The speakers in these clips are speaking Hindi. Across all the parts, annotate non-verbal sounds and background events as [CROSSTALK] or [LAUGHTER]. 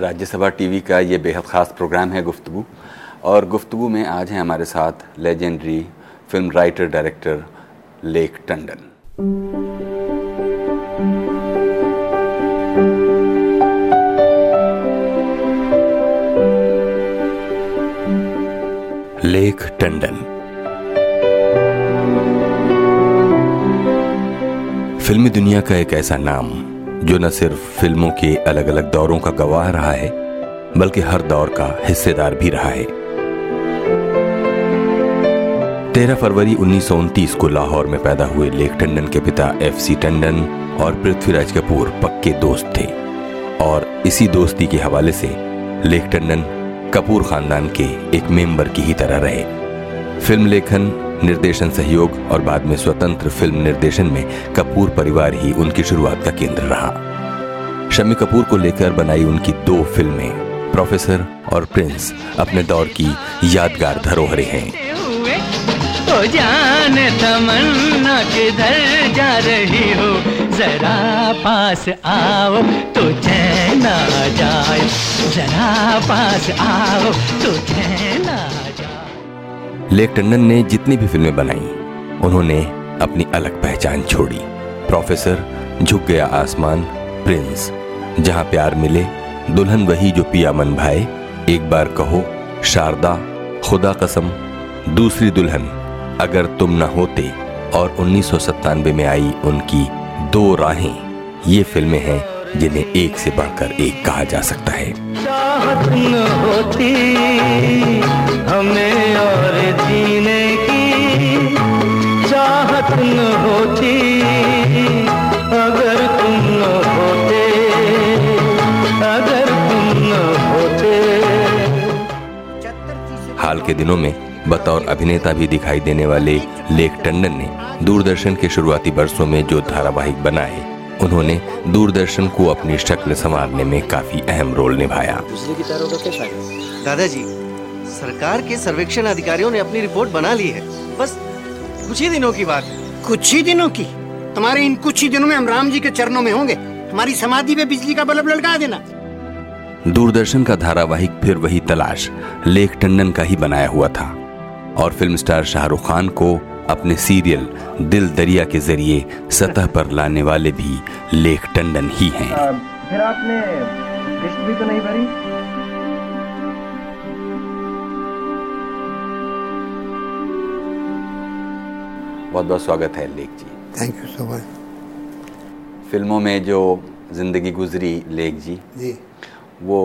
राज्यसभा टीवी का ये बेहद ख़ास प्रोग्राम है गुफ्तु और गुफ्तु में आज हैं हमारे साथ legendary film writer director Lekh Tandon. Lekh Tandon. फिल्मी दुनिया का एक ऐसा नाम जो न सिर्फ़ फ़िल्मों के अलग अलग दौरों का गवाह रहा है, बल्कि हर दौर का हिस्सेदार भी रहा है। तेरह फरवरी उन्नीस सौ उनतीस को लाहौर में पैदा हुए लेख टंडन के पिता एफ़ सी टंडन और पृथ्वीराज कपूर पक्के दोस्त थे। और इसी दोस्ती के हवाले से लेख टंडन कपूर खानदान के एक मेंबर की ही तरह रहे। फ़िल्म लेखन निर्देशन सहयोग और बाद में स्वतंत्र फ़िल्म निर्देशन में कपूर परिवार ही उनकी शुरुआत का केंद्र रहा। शमी कपूर को लेकर बनाई उनकी दो फ़िल्में, प्रोफेसर और प्रिंस, अपने दौर की यादगार धरोहरें हैं। ओ जान तमन्ना जा रही हो, जरा पास आओ तो चैन जाए। जरा पास आओ तो चैन लेक टंडन ने जितनी भी फ़िल्में बनाई, उन्होंने अपनी अलग पहचान छोड़ी। प्रोफेसर, झुक गया आसमान, प्रिंस, जहाँ प्यार मिले, दुल्हन वही जो पिया मन भाए। एक बार कहो, शारदा, खुदा कसम, दूसरी दुल्हन, अगर तुम न होते, और उन्नीस सौ सत्तानवे में आई उनकी दो राहें, ये फ़िल्में हैं जिन्हें एक से बढ़कर एक कहा जा सकता है। चाहत न होती, हमें और जीने की चाहत न होती। अगर तुम न होते, अगर तुम न होते। हाल के दिनों में बतौर अभिनेता भी दिखाई देने वाले लेख टंडन ने दूरदर्शन के शुरुआती वर्षों में जो धारावाहिक बनाए उन्होंने दूरदर्शन को अपनी शक्ल संवारने में काफ़ी अहम रोल निभाया। दादाजी सरकार के सर्वेक्षण अधिकारियों ने अपनी रिपोर्ट बना ली है। बस कुछ ही दिनों की बात है। कुछ ही दिनों की? तुम्हारे इन कुछ ही दिनों में हम राम जी के चरणों में होंगे। हमारी समाधि पे बिजली का बल्ब लड़का देना। दूरदर्शन का धारावाहिक फिर वही तलाश लेख टंडन का ही बनाया हुआ था। और फ़िल्म स्टार शाहरुख खान को अपने सीरियल दिल दरिया के ज़रिए सतह पर लाने वाले भी लेख टंडन ही हैं। फिर आपने किस्त भी तो नहीं भरी? बहुत बहुत स्वागत है Lekh ji. Thank you so much फ़िल्मों में जो ज़िंदगी गुजरी लेख जी जी। वो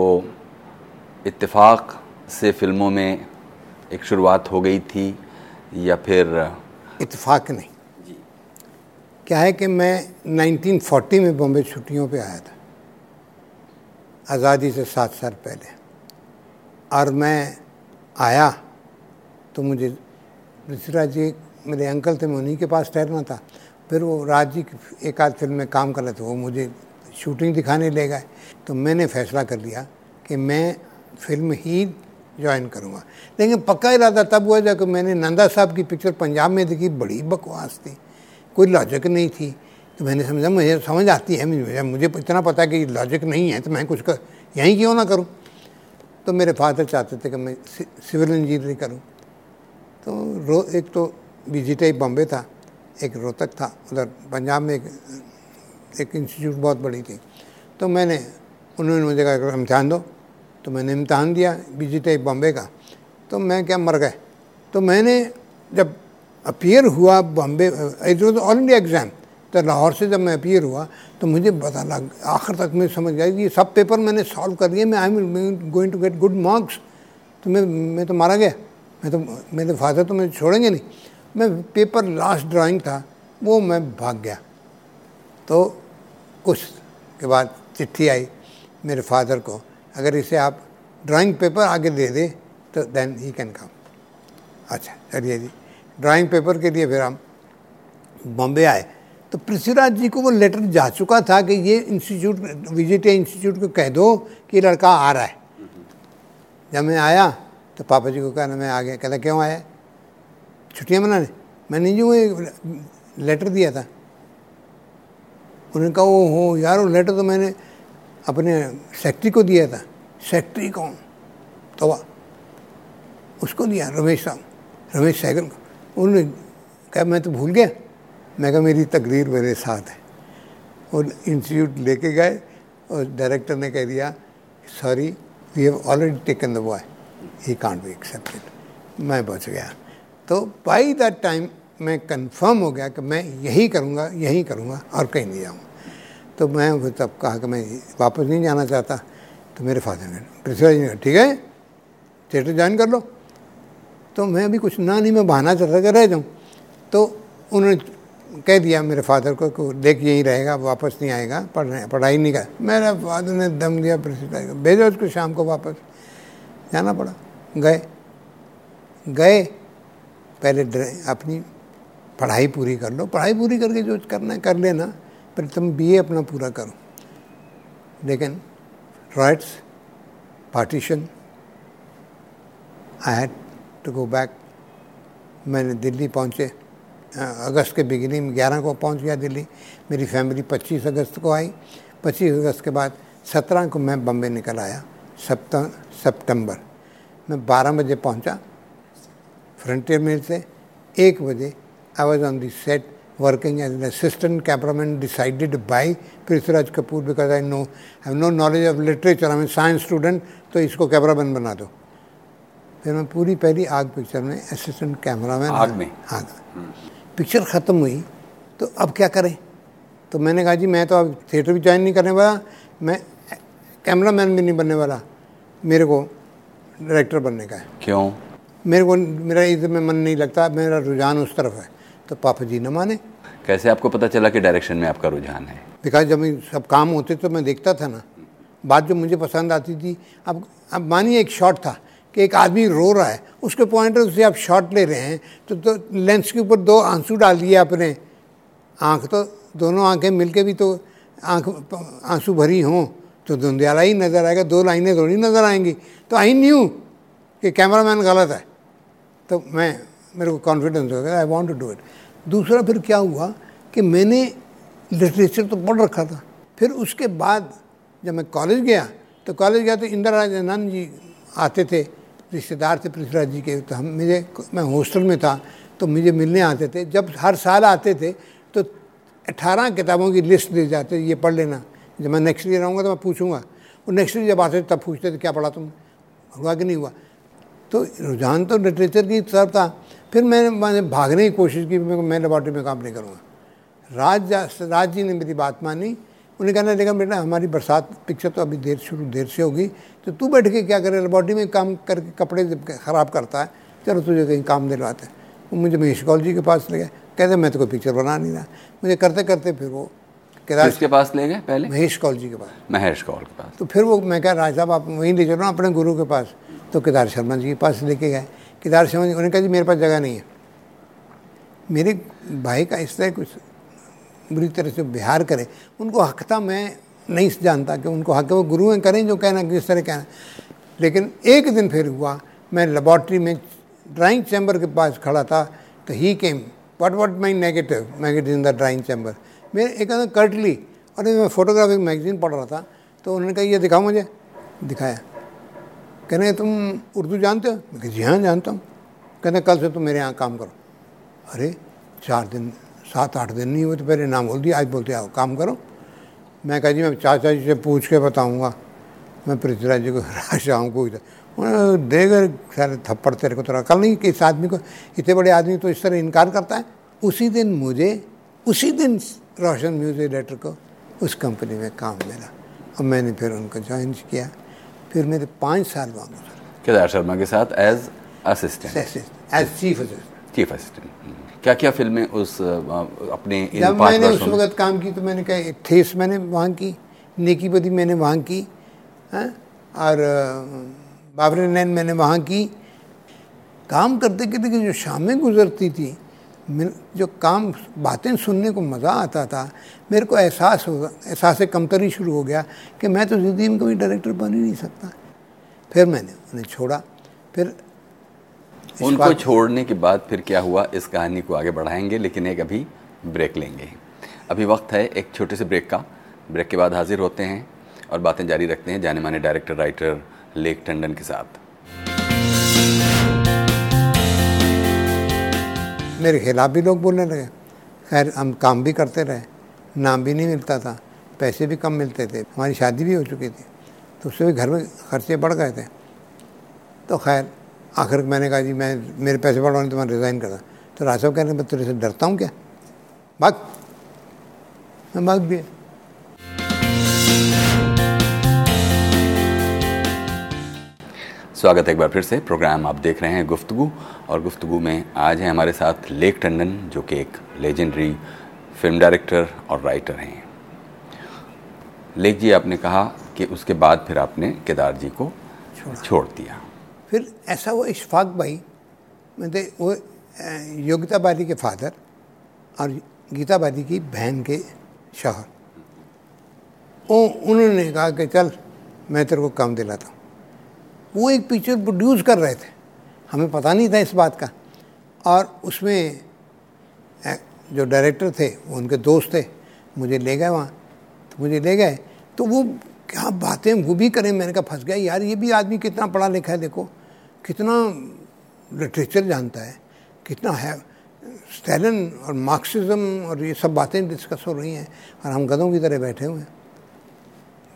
इत्तेफाक से फ़िल्मों में एक शुरुआत हो गई थी या फिर इत्तेफाक नहीं। जी। क्या है कि मैं 1940 में बॉम्बे छुट्टियों पे आया था। आज़ादी से सात साल पहले। और मैं आया तो मुझे पृथ्वीराज जी मेरे अंकल थे मैं उन्हीं के पास ठहरना था। फिर वो राज जी एक आध फ़िल्म में काम कर रहे थे वो मुझे शूटिंग दिखाने ले गए। तो मैंने फैसला कर लिया कि मैं फ़िल्म ही ज्वाइन करूँगा। लेकिन पक्का इरादा तब हुआ जब मैंने नंदा साहब की पिक्चर पंजाब में देखी, बड़ी बकवास थी। कोई लॉजिक नहीं थी। तो मैंने समझा, मुझे समझ आती है, मुझे मुझे इतना पता कि लॉजिक नहीं है तो मैं कुछ कर, यहीं क्यों ना करूँ? तो मेरे फादर चाहते थे कि मैं सिविल इंजीनियरिंग करूँ। तो रो, एक तो बी बॉम्बे था, एक रोहतक था, उधर पंजाब में एक एक इंस्टीट्यूट बहुत बड़ी थी। तो मैंने, उन्होंने मुझे कहा इम्तहान दो तो मैंने इम्तहान दिया बी बॉम्बे का। तो मैं क्या मर गए? तो मैंने जब अपियर हुआ Bombay it was all India exam तो लाहौर से जब मैं अपियर हुआ तो मुझे पता लग, आखिर तक मैं समझ गया ये सब पेपर मैंने सॉल्व कर लिए मैं I am going to get good marks तो मैं मैं तो मारा गया। मैं तो मेरे फादर तो मुझे छोड़ेंगे नहीं। मैं पेपर लास्ट ड्राइंग था, वो मैं भाग गया। तो कुछ के बाद चिट्ठी आई मेरे फादर को। अगर इसे आप ड्राइंग पेपर आगे दे दें तो देन ही कैन कम अच्छा चलिए जी। ड्राइंग पेपर के लिए फिर हम बॉम्बे आए। तो पृथ्वीराज जी को वो लेटर जा चुका था कि ये इंस्टीट्यूट विज़िट इंस्टीट्यूट को कह दो कि लड़का आ रहा है। जब मैं आया तो पापा जी को कहना मैं आ गया कहता, क्यों आया? छुट्टियाँ मनाने मैंने जो एक लेटर दिया था। उन्होंने कहा वो हो यार, वो लेटर तो मैंने अपने सेक्रेटरी को दिया था। सेक्रेटरी कौन? तो वाह उसको दिया, रमेश साहब। रमेश सैगल को। उन्होंने कहा, मैं तो भूल गया। मैं कहा, मेरी तकरीर मेरे साथ है। और इंस्टीट्यूट लेके गए और डायरेक्टर ने कह दिया sorry we have already taken the boy he can't be accepted मैं बच गया। तो बाई दैट टाइम मैं कंफर्म हो गया कि मैं यही करूँगा यही करूँगा और कहीं नहीं जाऊँगा। तो मैं तब कहा कि मैं वापस नहीं जाना चाहता। तो मेरे फादर ने पृथ्वीराज ने ठीक है थिएटर ज्वाइन कर लो। तो मैं अभी कुछ ना, नहीं, मैं बहाना चलता कर रह जाऊँ। तो उन्होंने कह दिया मेरे फादर को कि देख, यहीं रहेगा, वापस नहीं आएगा पढ़ पढ़ाई नहीं कर मेरे फादर ने दम दिया पृथ्वीराज को, भेजो उसको शाम को वापस। जाना पड़ा। गए। गए। पहले अपनी पढ़ाई पूरी कर लो। पढ़ाई पूरी करके जो करना है, कर लेना। फिर तुम बी अपना पूरा करो। लेकिन rights partition I had to go back मैंने दिल्ली पहुँचे। अगस्त के बिगिनिंग में ग्यारह को पहुँच गया दिल्ली। मेरी फैमिली पच्चीस अगस्त को आई। पच्चीस अगस्त के बाद सत्रह को मैं बम्बे निकल आया। सप्त, सितंबर। मैं बारह बजे पहुँचा। फ्रंटियर मिल से एक बजे I was on the set working as an assistant cameraman decided by Prithviraj Prithviraj Kapoor because I no have no knowledge of literature I am science student तो इसको कैमरामैन बना दो। फिर मैं पूरी पहली आग पिक्चर में असिस्टेंट कैमरामैन आग में? आग पिक्चर ख़त्म हुई तो अब क्या करें? तो मैंने कहा जी मैं तो अब थिएटर भी ज्वाइन नहीं करने वाला मैं कैमरामैन भी नहीं बनने वाला। मेरे को डायरेक्टर बनने का है। क्यों? मेरे को मेरा इधर में मन नहीं लगता मेरा रुझान उस तरफ़ है। तो पापा जी न माने। कैसे आपको पता चला कि डायरेक्शन में आपका रुझान है? बिकॉज़ जब सब काम होते तो मैं देखता था ना। बात जो मुझे पसंद आती थी अब अब मानिए एक शॉट था कि एक आदमी रो रहा है उसके पॉइंटर से आप शॉट ले रहे हैं तो, तो लेंस के ऊपर दो आँसू डाल दिए आपने। आँख तो दोनों आँखें मिलके भी तो आँख आँसू भरी हों तो धुंधियाला ही नज़र आएगा दो लाइनें थोड़ी नज़र आएँगी। तो आई न्यू कि कैमरामैन गलत है। तो मैं मेरे को कॉन्फिडेंस हो गया I want to do it दूसरा फिर क्या हुआ कि मैंने लिटरेचर तो पढ़ रखा था। फिर उसके बाद जब मैं कॉलेज गया तो कॉलेज गया तो इंदिरा राज आनंद जी आते थे, रिश्तेदार थे पृथ्वीराज जी के तो हम मुझे मैं हॉस्टल में था तो मुझे मिलने आते थे। जब हर साल आते थे तो अठारह किताबों की लिस्ट दे जाते, ये पढ़ लेना। जब मैं नेक्स्ट ईयर आऊँगा तो मैं पूछूँगा। वो नेक्स्ट ईयर जब आते थे, तब पूछते थे, क्या पढ़ा तुम हुआ कि नहीं हुआ। तो रुझान तो लिटरेचर की तरफ़ था। फिर मैंने मैंने भागने की कोशिश की मैं लेबॉर्ट्री में काम नहीं करूँगा। राज राज जी ने मेरी बात मानी। उन्हें कहना लेकिन बेटा हमारी बरसात पिक्चर तो अभी देर शुरू देर से होगी। तो तू बैठ के क्या करे? लेबॉर्ट्री में काम करके कपड़े ख़राब करता है चलो तुझे कहीं काम दिलवाते वो मुझे महेश कौल जी के पास ले गए। कहते मैं तो कोई पिक्चर बना नहीं रहा। मुझे करते करते फिर वो केदार के पास ले गए पहले? महेश कौल जी के पास। महेश कौल के पास। तो फिर वो मैं कह राज साहब आप वहीं ले चलो अपने गुरु के पास। तो केदार शर्मा जी के पास लेके गए। केदार जी उन्होंने कहा जी मेरे पास जगह नहीं है। मेरे भाई का इस तरह कुछ बुरी तरह से बिहार करे, उनको हक था मैं नहीं जानता कि उनको हक वो गुरु हैं, करें जो कहना किस तरह कहना लेकिन एक दिन फिर हुआ, मैं लेबॉर्ट्री में ड्राइंग चैम्बर के पास खड़ा था तो he came what what my negative magazine the drawing chamber मेरे एक कर्टली और मैं फोटोग्राफिक मैगजीन पढ़ रहा था तो उन्होंने कहा, ये दिखाओ मुझे। दिखाया। कहने तुम उर्दू जानते हो? मैं जी हाँ जानता हूँ। कहते कल से तुम मेरे यहाँ काम करो। अरे, चार दिन, सात, आठ दिन नहीं हुए तो पहले नाम बोल दिया, आज बोलते आओ, काम करो। मैं कहा, जी, मैं चाचा जी से पूछ के बताऊँगा। मैं पृथ्वीराज जी को [LAUGHS] शाम को उन्होंने देगा सारे थप्पड़ तेरे को तो कल नहीं कि इस आदमी को, इतने बड़े आदमी तो इस तरह इनकार करता है। उसी दिन मुझे, उसी दिन रोशन म्यूज़िक डायरेक्टर को उस कंपनी में काम मिला और मैंने फिर उनको ज्वाइन किया। फिर मेरे पाँच साल वहाँ गुजर। केदार शर्मा के साथ as assistant as chief assistant chief assistant क्या क्या फ़िल्में उस अपने इन जब मैंने उस वक्त काम की तो मैंने कहा ठेस मैंने वहाँ की नेकी बदी मैंने वहाँ की है? और बाबरी नैन मैंने वहाँ की। काम करते करते जो शामें गुजरती थी जो काम बातें सुनने को मज़ा आता था मेरे को एहसास होगा एहसास कमतरी शुरू हो गया कि मैं तो ज़िंदगी में कभी डायरेक्टर बन ही नहीं सकता। फिर मैंने उन्हें छोड़ा। फिर उनको छोड़ने के बाद फिर क्या हुआ? इस कहानी को आगे बढ़ाएँगे लेकिन एक अभी ब्रेक लेंगे। अभी वक्त है एक छोटे से ब्रेक का। ब्रेक के बाद हाजिर होते हैं और बातें जारी रखते हैं जाने माने डायरेक्टर राइटर लेक टंडन के साथ। मेरे खिलाफ भी लोग बोलने लगे। खैर, हम काम भी करते रहे। नाम भी नहीं मिलता था। पैसे भी कम मिलते थे। हमारी शादी भी हो चुकी थी। तो उससे भी घर में खर्चे बढ़ गए थे। तो खैर, आखिर मैंने कहा, जी, मैं, मेरे पैसे बढ़वाने तो मैं रिज़ाइन करता तो राज साहब रहे मैं तेरे से डरता हूँ क्या? भाग। मैं भाग दिया। स्वागत है एक बार फिर से। प्रोग्राम आप देख रहे हैं गुफ्तगु और गुफ्तगु में आज है हमारे साथ लेक टंडन जो कि एक लेजेंडरी फ़िल्म डायरेक्टर और राइटर हैं। लेक जी आपने कहा कि उसके बाद फिर आपने केदार जी को छोड़ दिया। फिर ऐसा वो इशफाक भाई मतलब वो योगिता बाली के फादर और गीता बाली की बहन के शहर। वो उन्होंने कहा कि चल मैं तेरे को काम दिलाता हूँ। वो एक पिक्चर प्रोड्यूस कर रहे थे। हमें पता नहीं था इस बात का। और उसमें जो डायरेक्टर थे, वो उनके दोस्त थे, मुझे ले गए वहाँ। तो मुझे ले गए। तो वो क्या बातें, वो भी करें, मैंने कहा, फंस गया। यार, ये भी आदमी कितना पढ़ा लिखा है, देखो। कितना लिटरेचर जानता है, कितना है। स्टैलन और मार्क्सिज्म और ये सब बातें डिस्कस हो रही हैं, और हम गधों की तरह बैठे हुए हैं।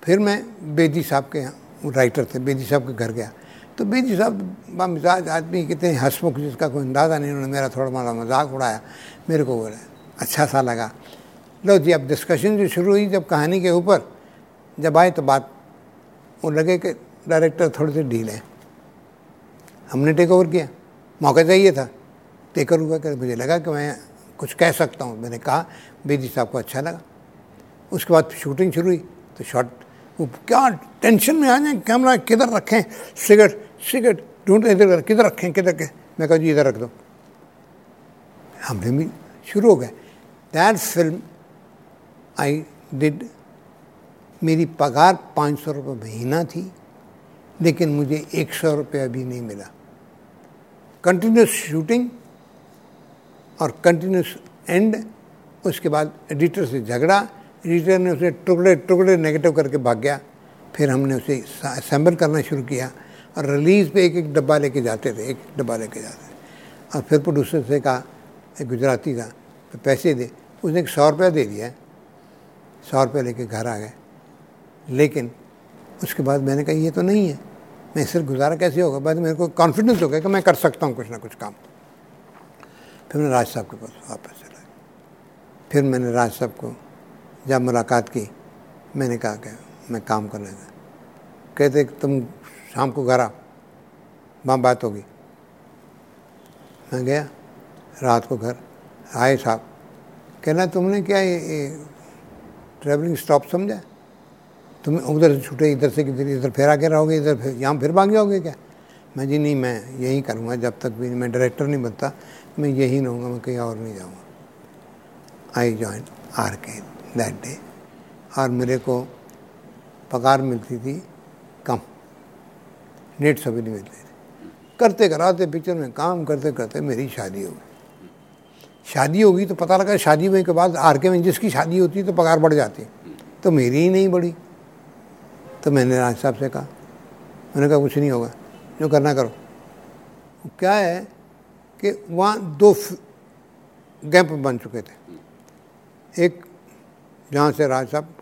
फिर मैं बेदी साहब के यहाँ राइटर थे, बेदी साहब के घर गया। तो बेदी साहब मिजाज आदमी कितने हंसमुख जिसका कोई अंदाज़ा नहीं, उन्होंने मेरा थोड़ा मारा मज़ाक उड़ाया, मेरे को बोला अच्छा सा लगा। लो जी, अब डिस्कशन जो शुरू हुई, जब कहानी के ऊपर जब आए तो बात, वो लगे कि डायरेक्टर थोड़े से ढील है। हमने टेक ओवर किया। मौका चाहिए था। टेक ओवर हुआ कर मुझे लगा कि मैं कुछ कह सकता हूँ। मैंने कहा, बेदी साहब को अच्छा लगा। उसके बाद शूटिंग शुरू हुई तो शॉट वो क्या टेंशन में आ जाए कैमरा किधर रखें? सिगरेट सिगरेट ढूंढते इधर उधर, किधर रखें, किधर के? मैं कहा, जी, इधर रख दो। हमने भी शुरू हो गए। दैट फ़िल्म आई डिड मेरी पगार पाँच सौ रुपये महीना थी, लेकिन मुझे एक सौ रुपये अभी नहीं मिला। कंटिन्यूस शूटिंग और कंटिन्यूस एंड उसके बाद एडिटर से झगड़ा एडिटर ने उसे टुकड़े टुकड़े नेगेटिव करके भाग गया। फिर हमने उसे असेंबल करना शुरू किया और रिलीज़ पे एक एक डब्बा लेके जाते थे, एक डब्बा लेके जाते थे। और फिर प्रोड्यूसर से कहा एक गुजराती का तो पैसे दे। उसने एक सौ रुपया दे दिया। सौ रुपया लेके घर आ गए। लेकिन उसके बाद मैंने कहा, ये तो नहीं है। मैं सिर्फ़ गुजारा कैसे होगा? बाद मेरे को कॉन्फिडेंस हो गया कि मैं कर सकता हूँ कुछ ना कुछ काम। फिर मैंने राज साहब के पास वापस चला फिर मैंने राज साहब को जब मुलाकात की मैंने कहा कि मैं काम करने का कहते तुम शाम को घर आ वहाँ बात होगी। मैं गया रात को घर आए साहब कहना तुमने क्या ये, ये ट्रैवलिंग स्टॉप समझा? तुम उधर से छूटे इधर से किधर इधर फिर आके रहोगे इधर फिर यहाँ फिर भाग जाओगे क्या? मैं जी नहीं मैं यही करूँगा जब तक भी मैं डायरेक्टर नहीं बनता मैं यही रहूँगा मैं कहीं और नहीं जाऊँगा। I join R K that day और मेरे को पगार मिलती थी कम। नेट सभी नहीं मिलते थे। करते कराते पिक्चर में काम करते करते मेरी शादी हो गई। शादी होगी तो पता लगा शादी होने के बाद आर के में जिसकी शादी होती तो पगार बढ़ जाती। तो मेरी ही नहीं बढ़ी। तो मैंने राज साहब से कहा, मैंने कहा, कुछ नहीं होगा। जो करना करो। क्या है कि वहाँ दो गैप बन चुके थे। एक जहाँ से राज साहब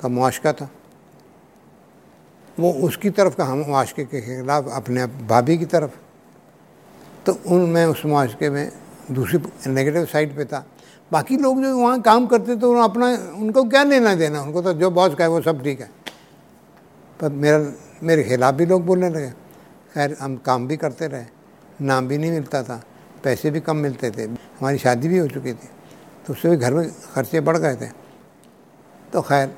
का मुआशका था। वो उसकी तरफ़ का हम मुआशके के खिलाफ अपने भाभी की तरफ़। तो उन मैं उस मुआशके में दूसरी नेगेटिव साइड पे था। बाकी लोग जो वहाँ काम करते तो अपना, उनको क्या लेना देना? उनको तो जो बॉस का है, वो सब ठीक है। पर मेरा, मेरे खिलाफ भी लोग बोलने लगे। खैर, हम काम भी करते रहे। नाम भी नहीं मिलता था। पैसे भी कम मिलते थे। हमारी शादी भी हो चुकी थी। तो उससे भी घर में खर्चे बढ़ गए थे। तो खैर,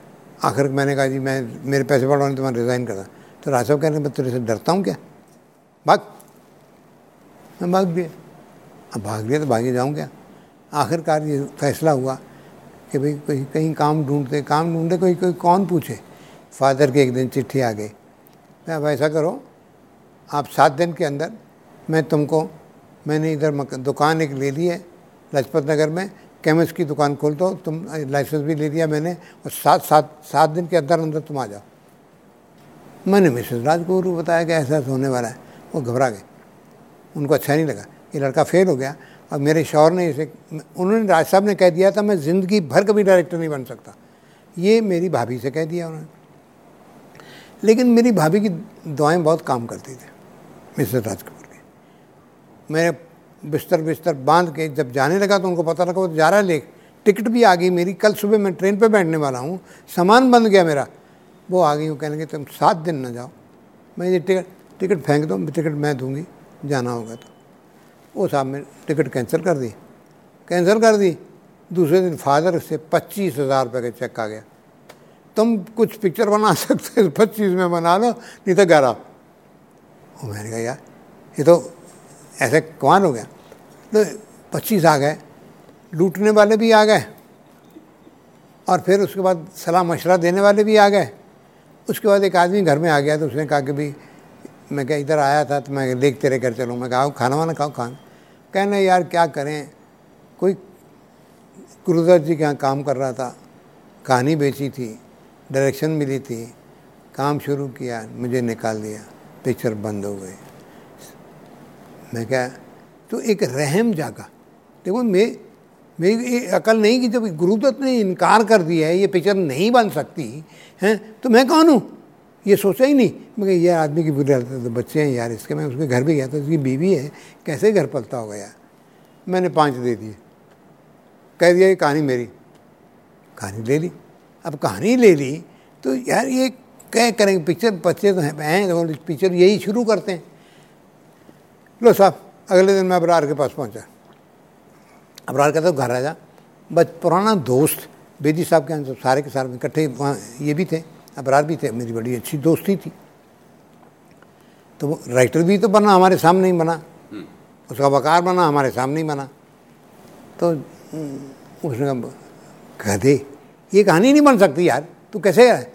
आखिर मैंने कहा, जी, मैं, मेरे पैसे बढ़वाने तो मैं रिज़ाइन करता तो राज साहब कह रहे मैं तेरे से डरता हूँ क्या? भाग। मैं भाग गया अब भाग लिया तो भागे जाऊँ क्या? आखिरकार ये फैसला हुआ कि भाई, कोई कहीं काम ढूंढते काम ढूंढते कोई कोई कौन पूछे? फादर की एक दिन चिट्ठी आ गई। मैं, अब ऐसा करो, आप सात दिन के अंदर मैं तुमको, मैंने इधर दुकान एक ले ली है, लाजपत नगर में केमिस्ट की दुकान खोल दो, तुम लाइसेंस भी ले लिया मैंने, और सात सात सात दिन के अंदर अंदर तुम आ जाओ। मैंने मिसेस राजगुरु बताया कि ऐसा ऐसा होने वाला है, वो घबरा गए। उनको अच्छा नहीं लगा। ये लड़का फेल हो गया, और मेरे शौहर ने इसे, उन्होंने राज साहब ने कह दिया था, मैं ज़िंदगी भर कभी डायरेक्टर नहीं बन सकता। ये मेरी भाभी से कह दिया उन्होंने। लेकिन मेरी भाभी की दुआएँ बहुत काम करती थी, मिसेस राज कपूर की। मेरे बिस्तर बिस्तर बाँध के जब जाने लगा तो उनको पता लगा, वो जा रहा है लेख टिकट भी आ गई मेरी। कल सुबह मैं ट्रेन पे बैठने वाला हूँ। सामान बंद गया मेरा। वो आ गई, वो कहने लगे तुम सात दिन ना जाओ। मैं ये टिकट टिकट फेंक दो, टिकट मैं दूँगी। जाना होगा तो। वो साहब ने टिकट कैंसिल कर दी। कैंसिल कर दी। दूसरे दिन फादर से पच्चीस हज़ार रुपये का चेक आ गया। तुम कुछ पिक्चर बना सकते हो, पच्चीस में बना लो, नहीं तो ग्यारह। मैंने कहा, यार, ये तो ऐसे कमाल हो गया। तो पच्चीस आ गए, लूटने वाले भी आ गए, और फिर उसके बाद सलाह मशरा देने वाले भी आ गए। उसके बाद एक आदमी घर में आ गया तो उसने कहा कि भाई, मैं क्या इधर आया था तो मैं देख तेरे घर चलूँ। मैं कहा खाना वाना खाओ, खान। कहने यार, क्या करें? कोई गुरुदत्त जी के यहाँ काम कर रहा था, कहानी बेची थी, डायरेक्शन मिली थी, काम शुरू किया, मुझे निकाल दिया, पिक्चर बंद हो गई। मैं क्या तो एक रहम जागा। देखो, मैं मेरी अकल नहीं कि जब गुरुदत्त ने इनकार कर दिया है, ये पिक्चर नहीं बन सकती, हैं? तो मैं कौन हूँ? ये सोचा ही नहीं। मैं ये आदमी की बुरी हालत तो बच्चे हैं यार, इसके मैं उसके घर भी गया था उसकी बीवी है, कैसे घर पलता हो गया मैंने पाँच दे दिए। कह दिया, ये कहानी मेरी। कहानी ले ली। अब कहानी ले ली तो यार ये क्या करेंगे पिक्चर, बच्चे तो हैं तो पिक्चर यही शुरू करते हैं। लो साहब, अगले दिन मैं अबरार के पास पहुँचा। अबरार कहता घर आ जा। बस पुराना दोस्त, बेदी साहब के यहाँ सारे के सारे इकट्ठे वहाँ, ये भी थे, अबरार भी थे, मेरी बड़ी अच्छी दोस्ती थी। तो वो राइटर भी तो बना, हमारे सामने ही बना। उसका वकार बना, हमारे सामने ही बना। तो उसने कहा, कह दे, ये कहानी नहीं बन सकती यार, तू कैसे है?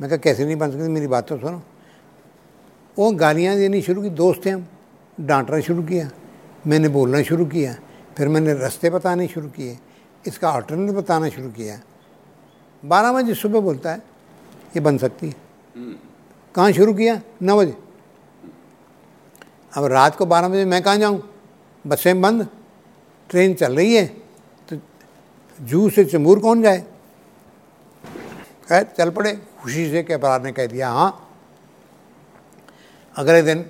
मैं कहा, कैसे नहीं बन सकती, मेरी बात तो सुनो। वो गालियाँ देनी शुरू की, दोस्त थे हम। डांटना शुरू किया, मैंने बोलना शुरू किया, फिर मैंने रास्ते बताने शुरू किए, इसका ऑल्टरनेट बताना शुरू किया। बारह बजे सुबह बोलता है, ये बन सकती है। कहाँ शुरू किया? नौ बजे। अब रात को बारह बजे मैं कहाँ जाऊँ? बसें बंद, ट्रेन चल रही है तो जू से चमूर कौन जाए? खैर, चल पड़े। खुशी से के अपराध ने कह दिया हाँ अगले दिन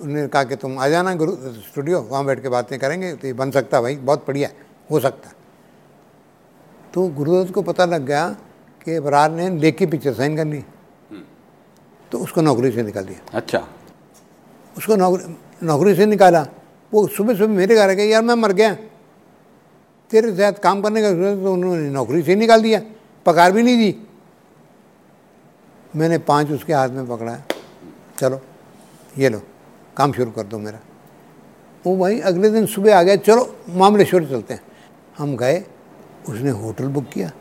उन्होंने कहा कि तुम आ जाना गुरु स्टूडियो वहाँ बैठ के बातें करेंगे तो ये बन सकता भाई बहुत बढ़िया हो सकता। तो गुरुदत्त को पता लग गया कि बरार ने लेके पिक्चर साइन कर ली तो उसको नौकरी से निकाल दिया। अच्छा। उसको नौकरी नौकरी से निकाला। वो सुबह सुबह मेरे घर आ गया यार मैं मर गया। तेरे साथ काम करने का तो उन्होंने नौकरी से निकाल दिया। पगार भी नहीं दी। मैंने पाँच उसके हाथ में पकड़ा। चलो ये लो। काम शुरू कर दो मेरा। वो भाई अगले दिन सुबह आ गया चलो, मामलेश्वर चलते हैं। हम गए, उसने होटल बुक किया।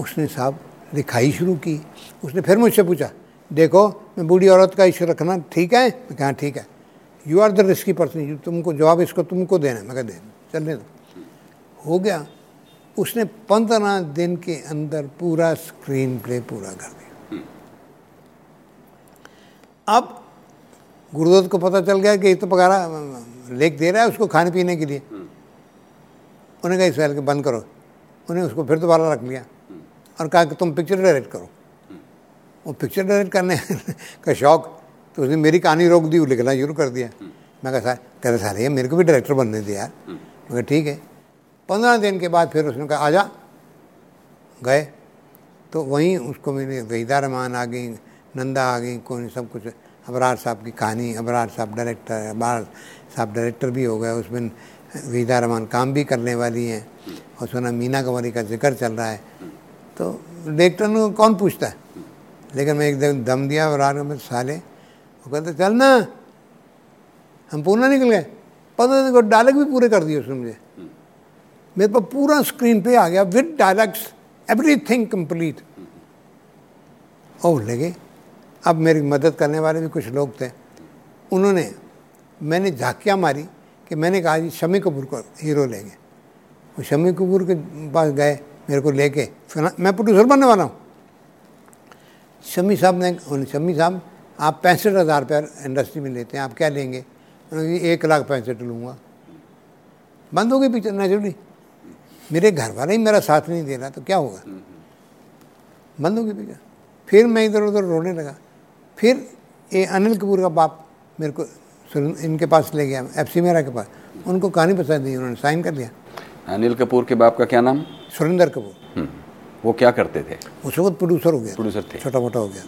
उसने साहब लिखाई शुरू की। उसने फिर मुझसे पूछा, देखो, मैं बूढ़ी औरत का इशू रखना ठीक है? मैं कहा, ठीक है। You are the risky person you तुमको जवाब इसको तुमको देना मैं कहा, दे, चलने दो। हो गया। उसने पंद्रह दिन के अंदर पूरा स्क्रीन प्ले पूरा कर दिया। अब गुरुदत्त को पता चल गया कि ये तो पकारा लेख दे रहा है उसको खाने पीने के लिए। उन्हें कहा इस वैल के बंद करो। उन्हें उसको फिर दोबारा रख लिया और कहा कि तुम पिक्चर डायरेक्ट करो। वो पिक्चर डायरेक्ट करने [LAUGHS] का शौक तो उसने मेरी कहानी रोक दी लिखना शुरू कर दिया। मैं कहा सर कहते सारे मेरे को भी डायरेक्टर बनने दिया यार। मैं कहा ठीक है। पंद्रह दिन के बाद फिर उसने कहा आजा गए। तो वहीं उसको मेरे वहीदा रहमान आ गई नंदा आ गई कौन सब कुछ अबरार साहब की कहानी, अबरार साहब डायरेक्टर अबरार साहब डायरेक्टर भी हो गए, उसमें वहीदा रहमान काम भी करने वाली हैं, और सुना मीना कंवरी का ज़िक्र चल रहा है। तो डायरेक्टर को कौन पूछता है? लेकिन मैं एक दिन दम दिया अबरार में साले, वो कहते, चल ना, हम पूरा निकल गए। दिन को डायलॉग भी पूरे कर दिए उसने मुझे। मेरे पास पूरा स्क्रीन पे आ गया विद डायलॉग्स एवरीथिंग कंप्लीट और लगे। अब मेरी मदद करने वाले भी कुछ लोग थे। उन्होंने, मैंने झाकियाँ मारी कि मैंने कहा, जी, शमी कपूर को हीरो लेंगे। वो शमी कपूर के पास गए, मेरे को लेके। मैं प्रोड्यूसर बनने वाला हूँ। शमी साहब ने शमी साहब, आप पैंसठ हज़ार रुपया इंडस्ट्री में लेते हैं, आप क्या लेंगे? उन्होंने एक लाख पैंसठ लूँगा। बंद हो गई पिक्चर नेचुरली मेरे घर वाले ही मेरा साथ नहीं दे रहा तो क्या होगा? बंद हो गई पिक्चर फिर मैं इधर उधर रोने लगा। फिर ये अनिल कपूर का बाप मेरे को इनके पास ले गया एफ़ सी मेरा के पास। उनको कहानी पसंद दी उन्होंने साइन कर लिया। अनिल कपूर के बाप का क्या नाम? सुरेंद्र कपूर। हम्म, वो क्या करते थे? उस वक्त प्रोड्यूसर हो गया। प्रोड्यूसर थे। छोटा मोटा हो गया।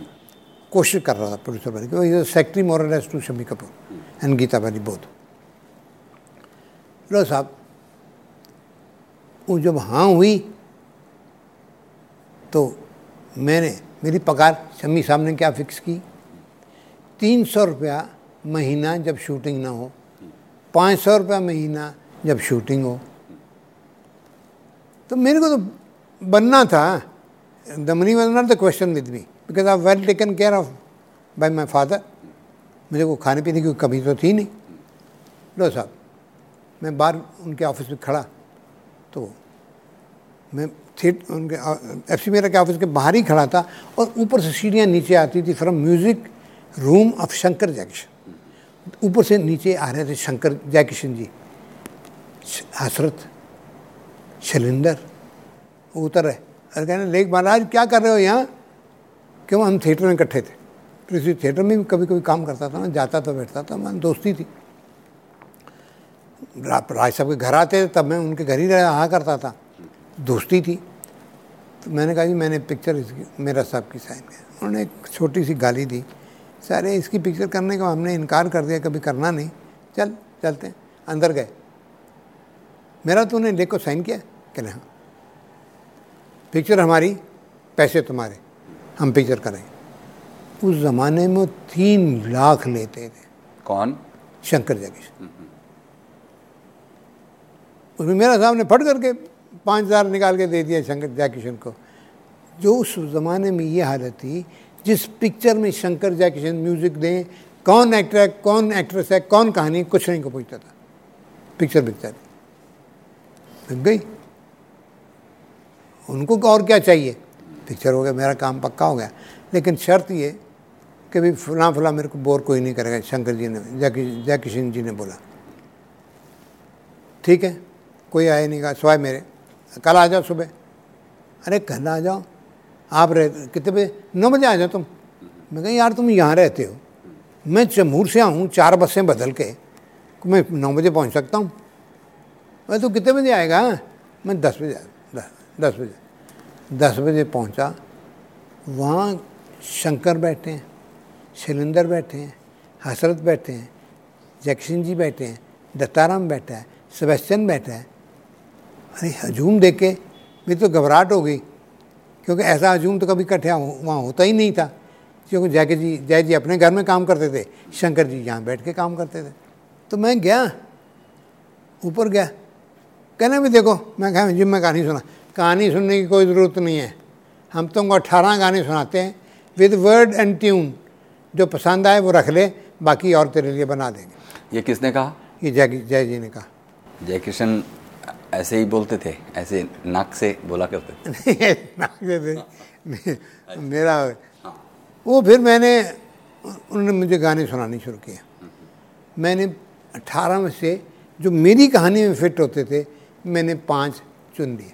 कोशिश कर रहा था प्रोड्यूसर बनने की। सेक्रेटरी मोरलेस टू शमी कपूर एंड गीता बाली बोध लो साहब वो जब हाँ हुई तो मैंने मेरी पगार शमी साहब ने क्या फिक्स की? तीन सौ रुपया महीना जब शूटिंग ना हो। पाँच सौ रुपया महीना जब शूटिंग हो। तो मेरे को तो बनना था। The money was not the question with me because I well taken care of by my father मुझे को खाने पीने की कमी तो थी नहीं। लो साहब, मैं बाहर उनके ऑफ़िस में खड़ा। तो मैं थिएट उनके एफ़ सी मेरा के ऑफ़िस के बाहर ही खड़ा था, और ऊपर से सीढ़ियाँ नीचे आती थी from music room of Shankar Jaikishan ऊपर से नीचे आ रहे थे शंकर जयकिशन जी। हसरत शैलिंदर उतर रहे। अरे कहने लेख महाराज, क्या कर रहे हो यहाँ? क्यों? हम थिएटर में इकट्ठे थे। फिर इसी थिएटर में भी कभी कभी काम करता था, मैं जाता था, बैठता था, मैं दोस्ती थी। रा- राज साहब के घर आते थे, तब मैं उनके घर ही रहा करता था। दोस्ती थी। तो मैंने कहा, जी, मैंने पिक्चर इसकी, मेरा साहब की साइन किया। उन्होंने एक छोटी सी गाली दी। सारे इसकी पिक्चर करने का हमने इनकार कर दिया कभी करना नहीं। चल चलते हैं। अंदर गए। मेरा तूने लेख को साइन किया? कहने हाँ। पिक्चर हमारी पैसे तुम्हारे। हम पिक्चर करेंगे उस ज़माने में तीन लाख लेते थे। कौन? शंकर जगीश। उसमें मेरा साहब ने फट करके पाँच हज़ार निकाल के दे दिया शंकर जयकिशन को। जो उस ज़माने में ये हालत थी जिस पिक्चर में शंकर जयकिशन म्यूज़िक दें, कौन एक्टर है, कौन एक्ट्रेस है, कौन कहानी कुछ नहीं को पूछता था। Picture picture. बिक गई। उनको और क्या चाहिए? पिक्चर हो गया, मेरा काम पक्का हो गया। लेकिन शर्त ये कि भाई फला फला मेरे को बोर कोई नहीं करेगा, शंकर जी ने, जय जय किशन जी ने बोला। ठीक है, कोई आया नहीं, कहा, स्वाय मेरे, कल आ जाओ सुबह। अरे, कल आ जाओ। आप रह कितने बजे? नौ बजे आ जाओ तुम। मैं कहा यार तुम यहाँ रहते हो। मैं जमूर से आऊँ चार बसें बदल के। मैं नौ बजे पहुँच सकता हूँ? मैं तो कितने बजे आएगा? मैं दस बजे आया दस, बजे। दस बजे पहुँचा। वहाँ शंकर बैठे हैं शैलेंदर बैठे हैं हसरत बैठे हैं जैक्सन जी बैठे हैं दत्ताराम बैठा है सेबेस्टियन बैठा है। अरे हजूम देख के मेरी तो घबराहट हो गई। क्योंकि ऐसा हजूम तो कभी इकट्ठे वहाँ होता ही नहीं था। क्योंकि जय के जी जय जी अपने घर में काम करते थे शंकर जी यहाँ बैठ के काम करते थे। तो मैं गया ऊपर गया कहने भी देखो मैं कहा जी मैं कहानी सुना कहानी सुनने की कोई ज़रूरत नहीं है। हम तुमको अट्ठारह गाने सुनाते हैं विद वर्ड एंड ट्यून जो पसंद आए वो रख ले बाकी और तेरे लिए बना देंगे। ये किसने कहा? ये जय जय जी ने कहा। जय किशन ऐसे ही बोलते थे ऐसे नाक से बोला करते थे। [LAUGHS] नाक से थे। मेरा वो फिर मैंने उन्होंने मुझे गाने सुनाने शुरू किए। मैंने अठारह में से जो मेरी कहानी में फिट होते थे मैंने पाँच चुन लिए।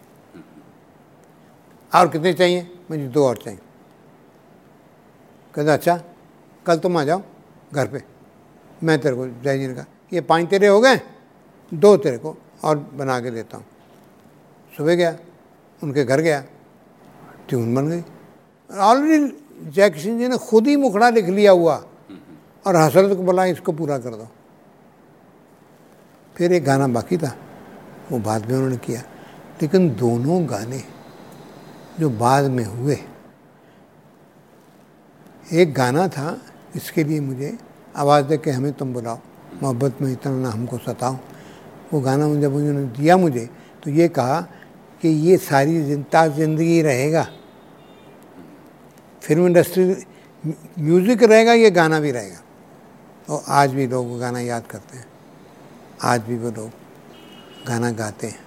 और कितने चाहिए? मुझे दो और चाहिए। कहता अच्छा कल तुम आ जाओ घर पे। मैं तेरे को जय जी ने कहा ये पाँच तेरे हो गए दो तेरे को। और बना के देता हूँ। सुबह गया, उनके घर गया, ट्यून बन गई। ऑलरेडी जय किशन जी ने खुद ही मुखड़ा लिख लिया हुआ और हसरत को बोला, इसको पूरा कर दो। फिर एक गाना बाकी था, वो बाद में उन्होंने किया। लेकिन दोनों गाने जो बाद में हुए, एक गाना था, इसके लिए मुझे आवाज़ दे के हमें तुम बुलाओ, मोहब्बत में इतना ना हमको सताओ। वो गाना जब उन्होंने दिया मुझे तो ये कहा कि ये सारी ज़िंदा ज़िंदगी रहेगा। फ़िल्म इंडस्ट्री, म्यूज़िक रहेगा, ये गाना भी रहेगा। और आज भी लोग वो गाना याद करते हैं। आज भी वो लोग गाना गाते हैं।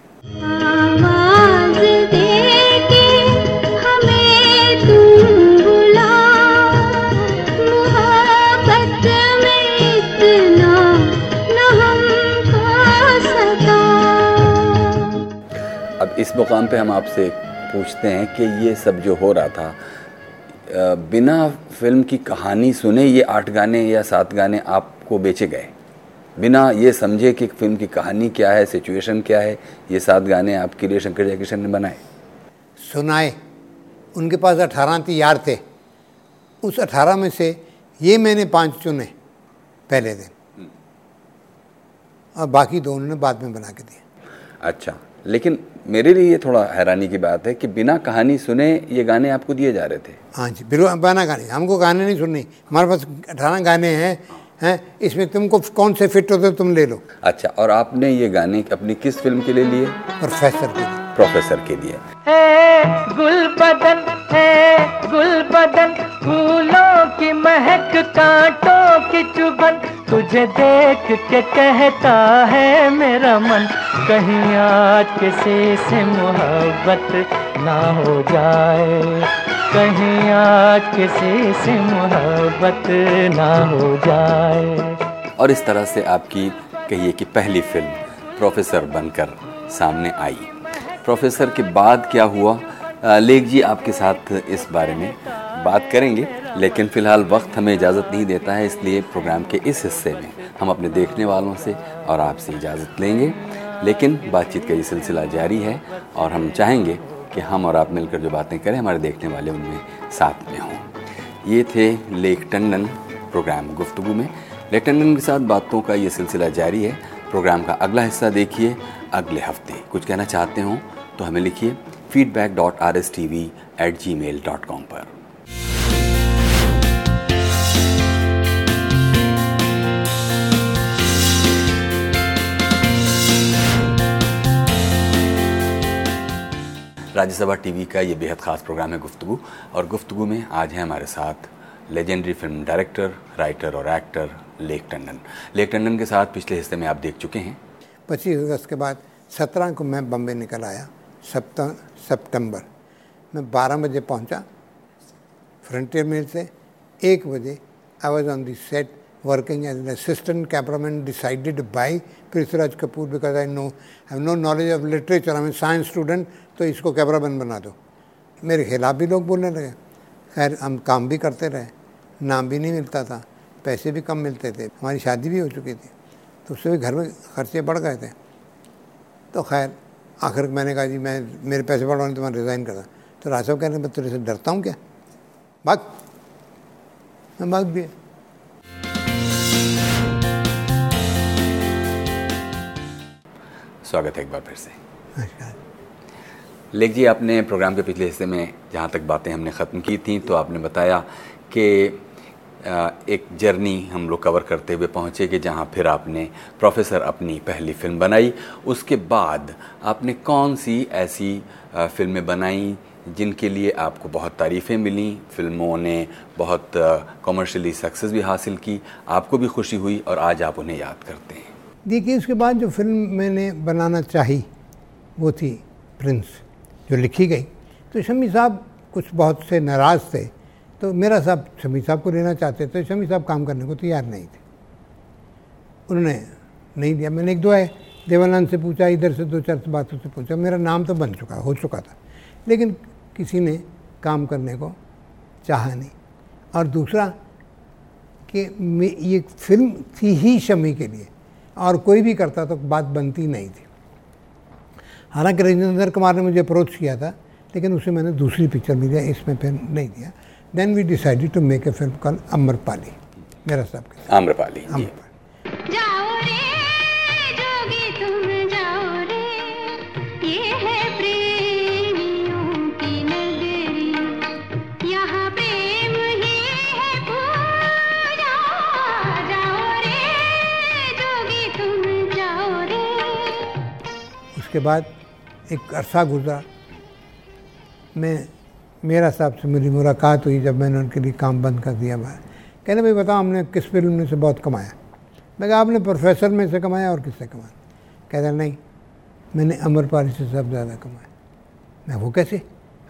इस मुकाम पे हम आपसे पूछते हैं कि ये सब जो हो रहा था बिना फ़िल्म की कहानी सुने ये आठ गाने या सात गाने आपको बेचे गए? बिना ये समझे कि फ़िल्म की कहानी क्या है सिचुएशन क्या है ये सात गाने आपके लिए शंकर जयकिशन ने बनाए? सुनाए। उनके पास अठारह थी यार थे। उस अठारह में से ये मैंने पाँच चुने पहले दिन। और बाकी दो उन्होंने बाद में बना के दिए। अच्छा। लेकिन मेरे लिए ये थोड़ा हैरानी की बात है कि बिना कहानी सुने ये गाने आपको दिए जा रहे थे। हाँ जी बिल्कुल बिना गाने हमको गाने नहीं सुननी। हमारे पास अठारह गाने हैं हैं इसमें तुमको कौन से फिट होते तुम ले लो। अच्छा और आपने ये गाने अपनी किस फ़िल्म के लिए लिए? प्रोफेसर के लिए। प्रोफेसर के लिए। है गुल बदन है गुल बदन फूलों की महक कांटों की चुभन तुझे देख के कहता है मेरा मन, कहीं आज किसी से मोहब्बत ना हो जाए। कहीं आज किसी से मोहब्बत ना हो जाए। और इस तरह से आपकी कहिए कि पहली फ़िल्म, प्रोफेसर बनकर सामने आई। प्रोफेसर के बाद क्या हुआ? लेख जी आपके साथ इस बारे में बात करेंगे, लेकिन फ़िलहाल वक्त हमें इजाज़त नहीं देता है, इसलिए प्रोग्राम के इस हिस्से में हम अपने देखने वालों से और आपसे इजाज़त लेंगे। लेकिन बातचीत का ये सिलसिला जारी है और हम चाहेंगे कि हम और आप मिलकर जो बातें करें, हमारे देखने वाले उनमें साथ में हों। ये थे लेख टंडन प्रोग्राम गुफ्तु में। लेख टंडन के साथ बातों का ये सिलसिला जारी है। प्रोग्राम का अगला हिस्सा देखिए, अगले हफ़्ते कुछ कहना चाहते हों तो हमें लिखिए। Feedback dot R S T V at Gmail dot com पर। राज्यसभा टीवी का ये बेहद ख़ास प्रोग्राम है गुफ्तगु, और गुफ्तगु में आज है हमारे साथ लेजेंडरी फ़िल्म डायरेक्टर राइटर और एक्टर लेक टंडन लेक टंडन के साथ पिछले हिस्से में आप देख चुके हैं। पच्चीस अगस्त के बाद सत्रह को मैं बम्बे निकल आया। सप्ताह सितंबर मैं 12 बजे पहुँचा। फ्रंटियर मिल से एक बजे I was on the set working as an assistant cameraman decided by Prithviraj Kapoor because I no have no knowledge of literature I science student तो इसको कैमरामैन बना दो। मेरे खिलाफ भी लोग बोलने लगे। खैर, हम काम भी करते रहे। नाम भी नहीं मिलता था। पैसे भी कम मिलते थे। हमारी शादी भी हो चुकी थी। तो उससे भी घर में खर्चे बढ़ गए थे। तो खैर आखिर मैंने कहा जी मैं मेरे पैसे बढ़वाने तो मैं रिज़ाइन करता तो राज साहब कह रहे मैं तेरे से डरता हूँ क्या? भाग मैं भाग भी स्वागत है एक बार फिर से। लेख जी आपने प्रोग्राम के पिछले हिस्से में जहाँ तक बातें हमने ख़त्म की थी तो आपने बताया कि एक जर्नी हम लोग कवर करते हुए पहुँचे कि जहाँ फिर आपने प्रोफेसर अपनी पहली फ़िल्म बनाई। उसके बाद आपने कौन सी ऐसी फ़िल्में बनाई जिनके लिए आपको बहुत तारीफ़ें मिली? फ़िल्मों ने बहुत कमर्शियली सक्सेस भी हासिल की। आपको भी खुशी हुई और आज आप उन्हें याद करते हैं। देखिए, उसके बाद जो फ़िल्म मैंने बनाना चाही, वो थी प्रिंस जो लिखी गई। तो शमी साहब कुछ बहुत से नाराज़ थे। तो मेरा साहब, शमी साहब को लेना चाहते थे, शमी साहब काम करने को तैयार नहीं थे। उन्होंने नहीं दिया। मैंने एक दो है देवानंद से पूछा, इधर से दो चार बातों से पूछा। मेरा नाम तो बन चुका, हो चुका था। लेकिन किसी ने काम करने को चाहा नहीं। और दूसरा कि ये फ़िल्म थी ही शमी के लिए। और कोई भी करता तो बात बनती नहीं थी। हालाँकि राजेंद्र कुमार ने मुझे अप्रोच किया था, लेकिन उसे मैंने दूसरी पिक्चर में दिया, इसमें फिर नहीं दिया। Then we decided to make a film called Amrpali. मेरा साहब के आम्रपाली आम्रपाली जाओ रे जोगी तुम जाओ रे। ये है प्रेमियों की नगरी। यहाँ प्रेम ही है पूरा जाओ रे जोगी तुम जाओ रे। उसके बाद एक अरसा गुजरा। मैं मेरा साहब से मेरी मुलाकात हुई जब मैंने उनके लिए काम बंद कर दिया मैं कहने भाई बताओ हमने किस फ़िल्म में से बहुत कमाया? मैं कहा आपने प्रोफेसर में से कमाया और किससे कमाया? कहता नहीं मैंने अमरपाली से सब ज़्यादा कमाया। मैं वो कैसे?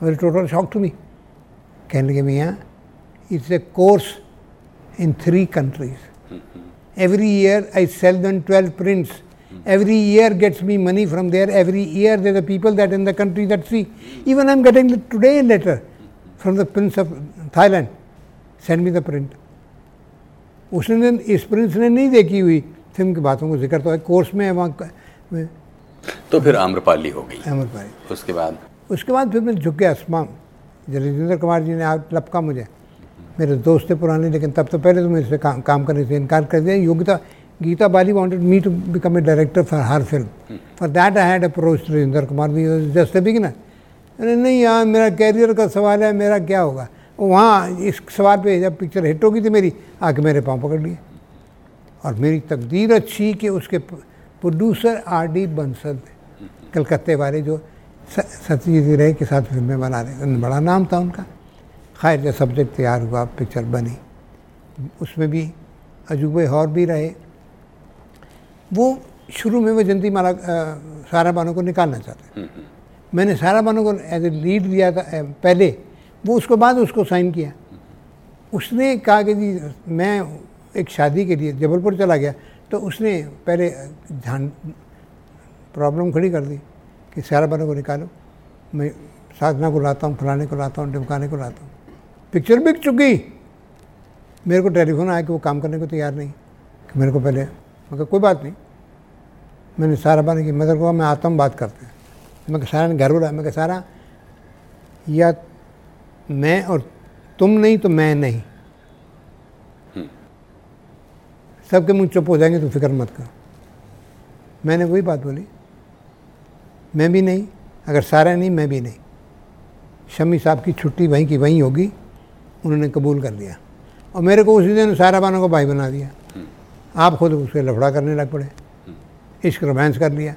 मेरे टोटल शॉक टू मी कहने लगे भैया it's a course in three countries every year I sell then twelve prints Every year gets me money from there. Every year there are people that in the country that see. Even I'm getting today a letter from the Prince of Thailand. Send me the print. उसने इस प्रिंस ने नहीं देखी हुई फ़िल्म की बातों को ज़िक्र तो है कोर्स में है वहाँ तो फिर आम्रपाली हो गई भाई उसके बाद उसके बाद फिर मैं झुक गया आसमान राजेंद्र कुमार जी ने आप लपका मुझे मेरे दोस्त थे पुराने लेकिन तब तो पहले तो मेरे से काम काम करने से इनकार कर दिया योग्यता Geeta Bali wanted me to become a director for her film for that I had approach Rajendra Kumar भी जस्ट ए बिगिनर अरे, नहीं यार, मेरा कैरियर का सवाल है, मेरा क्या होगा? वहाँ इस सवाल पे जब पिक्चर हिट होगी थी मेरी, आके मेरे पाँव पकड़ लिए। और मेरी तकदीर अच्छी कि उसके प्रोड्यूसर आर डी बंसल थे। कलकत्ते वाले जो सत्यजीत रे के साथ फ़िल्में बना रहे बड़ा नाम था उनका। खैर, जब सब्जेक्ट तैयार हुआ पिक्चर बनी। उसमें भी अजूबे और भी रहे। वो शुरू में वो जयंती माला सारा बानो को निकालना चाहते हैं। मैंने सारा बानो को एज ए लीड लिया था पहले। वो उसके बाद उसको साइन किया। उसने कहा कि जी मैं एक शादी के लिए जबलपुर चला गया तो उसने पहले ध्यान प्रॉब्लम खड़ी कर दी कि सारा बानो को निकालो। मैं साधना को लाता हूँ फलाने को लाता हूँ ढमकाने को लाता हूँ। पिक्चर बिक चुकी। मेरे को टेलीफोन आया कि वो काम करने को तैयार नहीं कि मेरे को पहले मगर कोई बात नहीं। मैंने सारा बाने की मदर को मैं आता हूँ बात करते हैं। मैं सारा ने घर मैं सारा या मैं और तुम नहीं तो मैं नहीं। सबके मुँह चुप हो जाएँगे तो फ़िक्र मत करो। मैंने वही बात बोली मैं भी नहीं अगर सारा नहीं मैं भी नहीं। शमी साहब की छुट्टी वहीं की वहीं होगी उन्होंने कबूल कर लिया। और मेरे को उसी दिन सारा बानों को भाई बना दिया। आप खुद उससे लफड़ा करने लग पड़े। इश्क रोमांस कर लिया।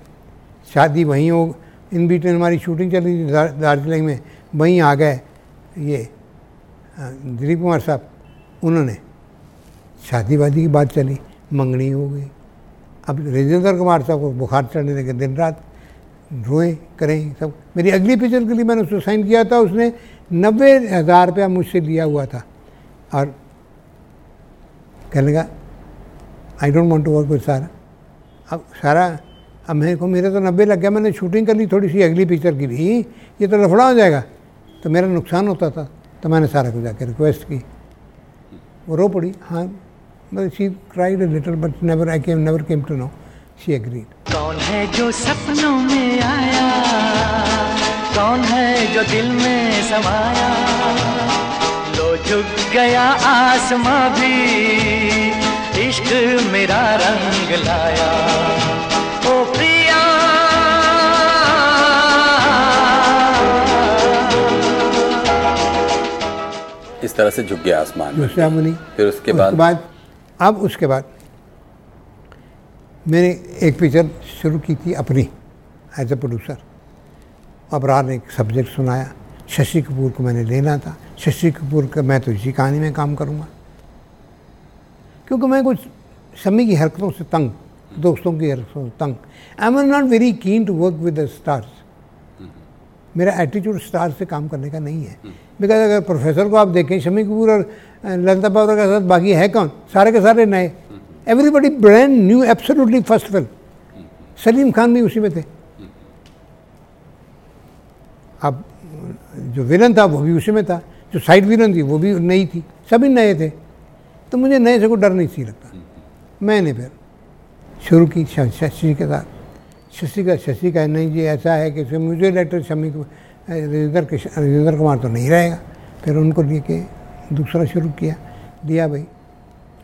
शादी वहीं हो, इन बीच में हमारी शूटिंग चल रही थी दार- दार्जिलिंग में, वहीं आ गए ये दिलीप कुमार साहब, उन्होंने। शादी वादी की बात चली, मंगनी हो गई। अब राजेंद्र कुमार साहब को बुखार चढ़ने लगे दिन रात, रोए, करें सब। मेरी अगली पिक्चर के लिए मैंने उसको साइन किया था, उसने नब्बे हज़ार रुपया मुझसे लिया हुआ था। और कहने लगा I don't want to work with सारा अब सारा, अब मेरे को, मेरे तो नब्बे लग गया, मैंने शूटिंग कर ली, थोड़ी सी अगली पिक्चर की भी, ये तो लफड़ा हो जाएगा। तो मेरा नुकसान होता था तो मैंने सारा को जाकर रिक्वेस्ट की। वो रो पड़ी हाँ मतलब she cried little but never I came never came to know she agreed कौन है जो सपनों में आया? कौन है जो दिल में समाया? लो झुक गया आसमां भी इश्क मेरा रंग लाया। ओ प्रिया। इस तरह से झुक गया आसमान दूसरा मुनि फिर उसके उसके बाद? बाद? अब उसके बाद मैंने एक पिक्चर शुरू की थी अपनी एज ए प्रोड्यूसर अबरार ने एक सब्जेक्ट सुनाया। शशि कपूर को मैंने लेना था। शशि कपूर का मैं तो इसी कहानी में काम करूँगा। क्योंकि मैं कुछ शमी की हरकतों से तंग दोस्तों की हरकतों से तंग। I am not very keen to work with the stars मेरा एटीट्यूड स्टार से काम करने का नहीं है। बिकॉज़ अगर प्रोफेसर को आप देखें शमी कपूर और ललिता बाबरा के साथ बाकी है कौन? सारे के सारे नए। Everybody brand new absolutely first film Salim Khan भी उसी में थे। अब जो विलन था वो भी उसी में था। जो साइड विलन थी वो भी नई थी। सभी नए थे। तो मुझे नए से कोई डर नहीं सी लगता। मैंने फिर शुरू की शशि के साथ। शशि का शशि का नहीं जी ऐसा है कि इसमें मुझे डायरेक्टर शमी को राजेंद्र राजेंद्र कुमार तो नहीं रहेगा। फिर उनको लेके दूसरा शुरू किया। दिया भाई,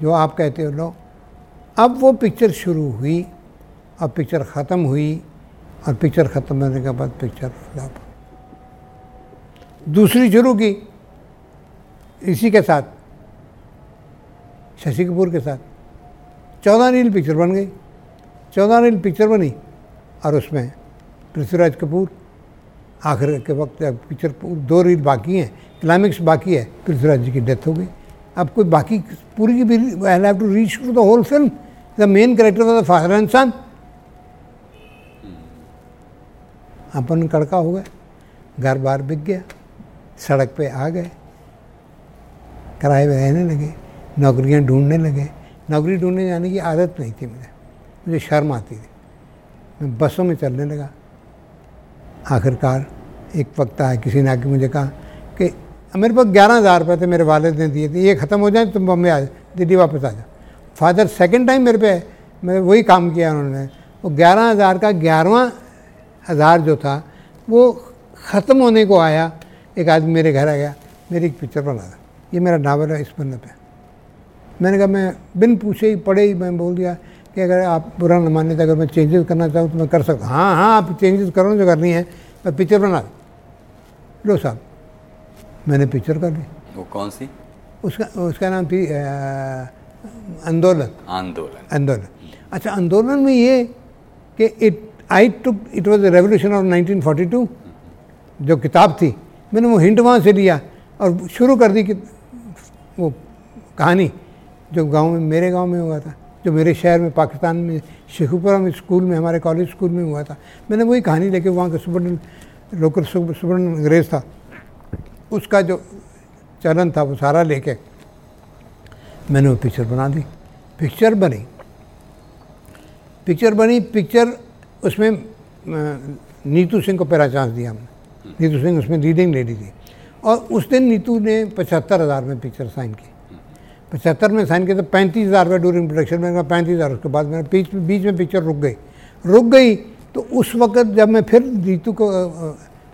जो आप कहते हो लो। अब वो पिक्चर शुरू हुई और पिक्चर ख़त्म हुई और पिक्चर ख़त्म होने के बाद पिक्चर दूसरी शुरू की। इसी के साथ शशि कपूर के साथ। चौदह रील पिक्चर बन गई। चौदह रील पिक्चर बनी और उसमें पृथ्वीराज कपूर। आखिर के वक्त पिक्चर दो रील बाकी हैं। क्लाइमेक्स बाकी है। पृथ्वीराज जी की डेथ हो गई। अब कोई बाकी पूरी की पूरी I have to reach the whole film the main character was the father and son अपन कड़का हो गए। घर बार बिक गया। सड़क पे आ गए। किराए पे रहने लगे। नौकरियाँ ढूँढने लगे। नौकरी ढूँढने जाने की आदत नहीं थी मुझे। मुझे शर्म आती थी। मैं बसों में चलने लगा। आखिरकार एक वक्त आया, किसी ने आके मुझे कहा कि, मेरे पास ग्यारह हज़ार रुपये थे, मेरे वालद ने दिए थे। ये ख़त्म हो जाए, तुम बम्बे आ जाओ दिल्ली वापस आ जाओ। फादर सेकेंड टाइम मेरे पे, मैं वही काम किया उन्होंने। वो ग्यारह हज़ार का ग्यारहवा हज़ार जो था, वो ख़त्म होने को आया। एक आदमी मेरे घर आ गया, मेरी एक पिक्चर बना था। ये मेरा नावल है, इस पन्ने पे मैंने कहा मैं बिन पूछे ही पढ़े ही मैं बोल दिया कि अगर आप बुरा न माने तो अगर मैं चेंजेस करना चाहूँ तो मैं कर सकता हाँ। हाँ आप चेंजेस करो जो करनी है मैं पिक्चर बना लो साहब मैंने पिक्चर कर ली। वो कौन सी? उसका उसका नाम थी आंदोलन आंदोलन आंदोलन अच्छा आंदोलन में ये कि it I took it was revolution of 1942 जो किताब थी मैंने वो हिंट वहाँ से लिया और शुरू कर दी कि वो कहानी। जो गाँव में, मेरे गाँव में हुआ था, जो मेरे शहर में, पाकिस्तान में शेखुपुरा में स्कूल में, हमारे कॉलेज स्कूल में हुआ था। मैंने वही कहानी लेके वहाँ का सुपरन लोकल सुपरन अंग्रेज़ था। उसका जो चलन था, वो सारा लेके मैंने वो पिक्चर बना दी। पिक्चर बनी। पिक्चर बनी पिक्चर उसमें नीतू सिंह को पहला चांस दिया हमने। नीतू सिंह उसमें लीडिंग लेडी थी। और उस दिन नीतू ने पचहत्तर हज़ार में पिक्चर साइन की पचहत्तर में साइन किया तो पैंतीस हज़ार रुपये ड्यूरिंग प्रोडक्शन में पैंतीस हज़ार। उसके बाद मैंने बीच में बीच में पिक्चर रुक गई। रुक गई तो उस वक्त जब मैं फिर नीतू को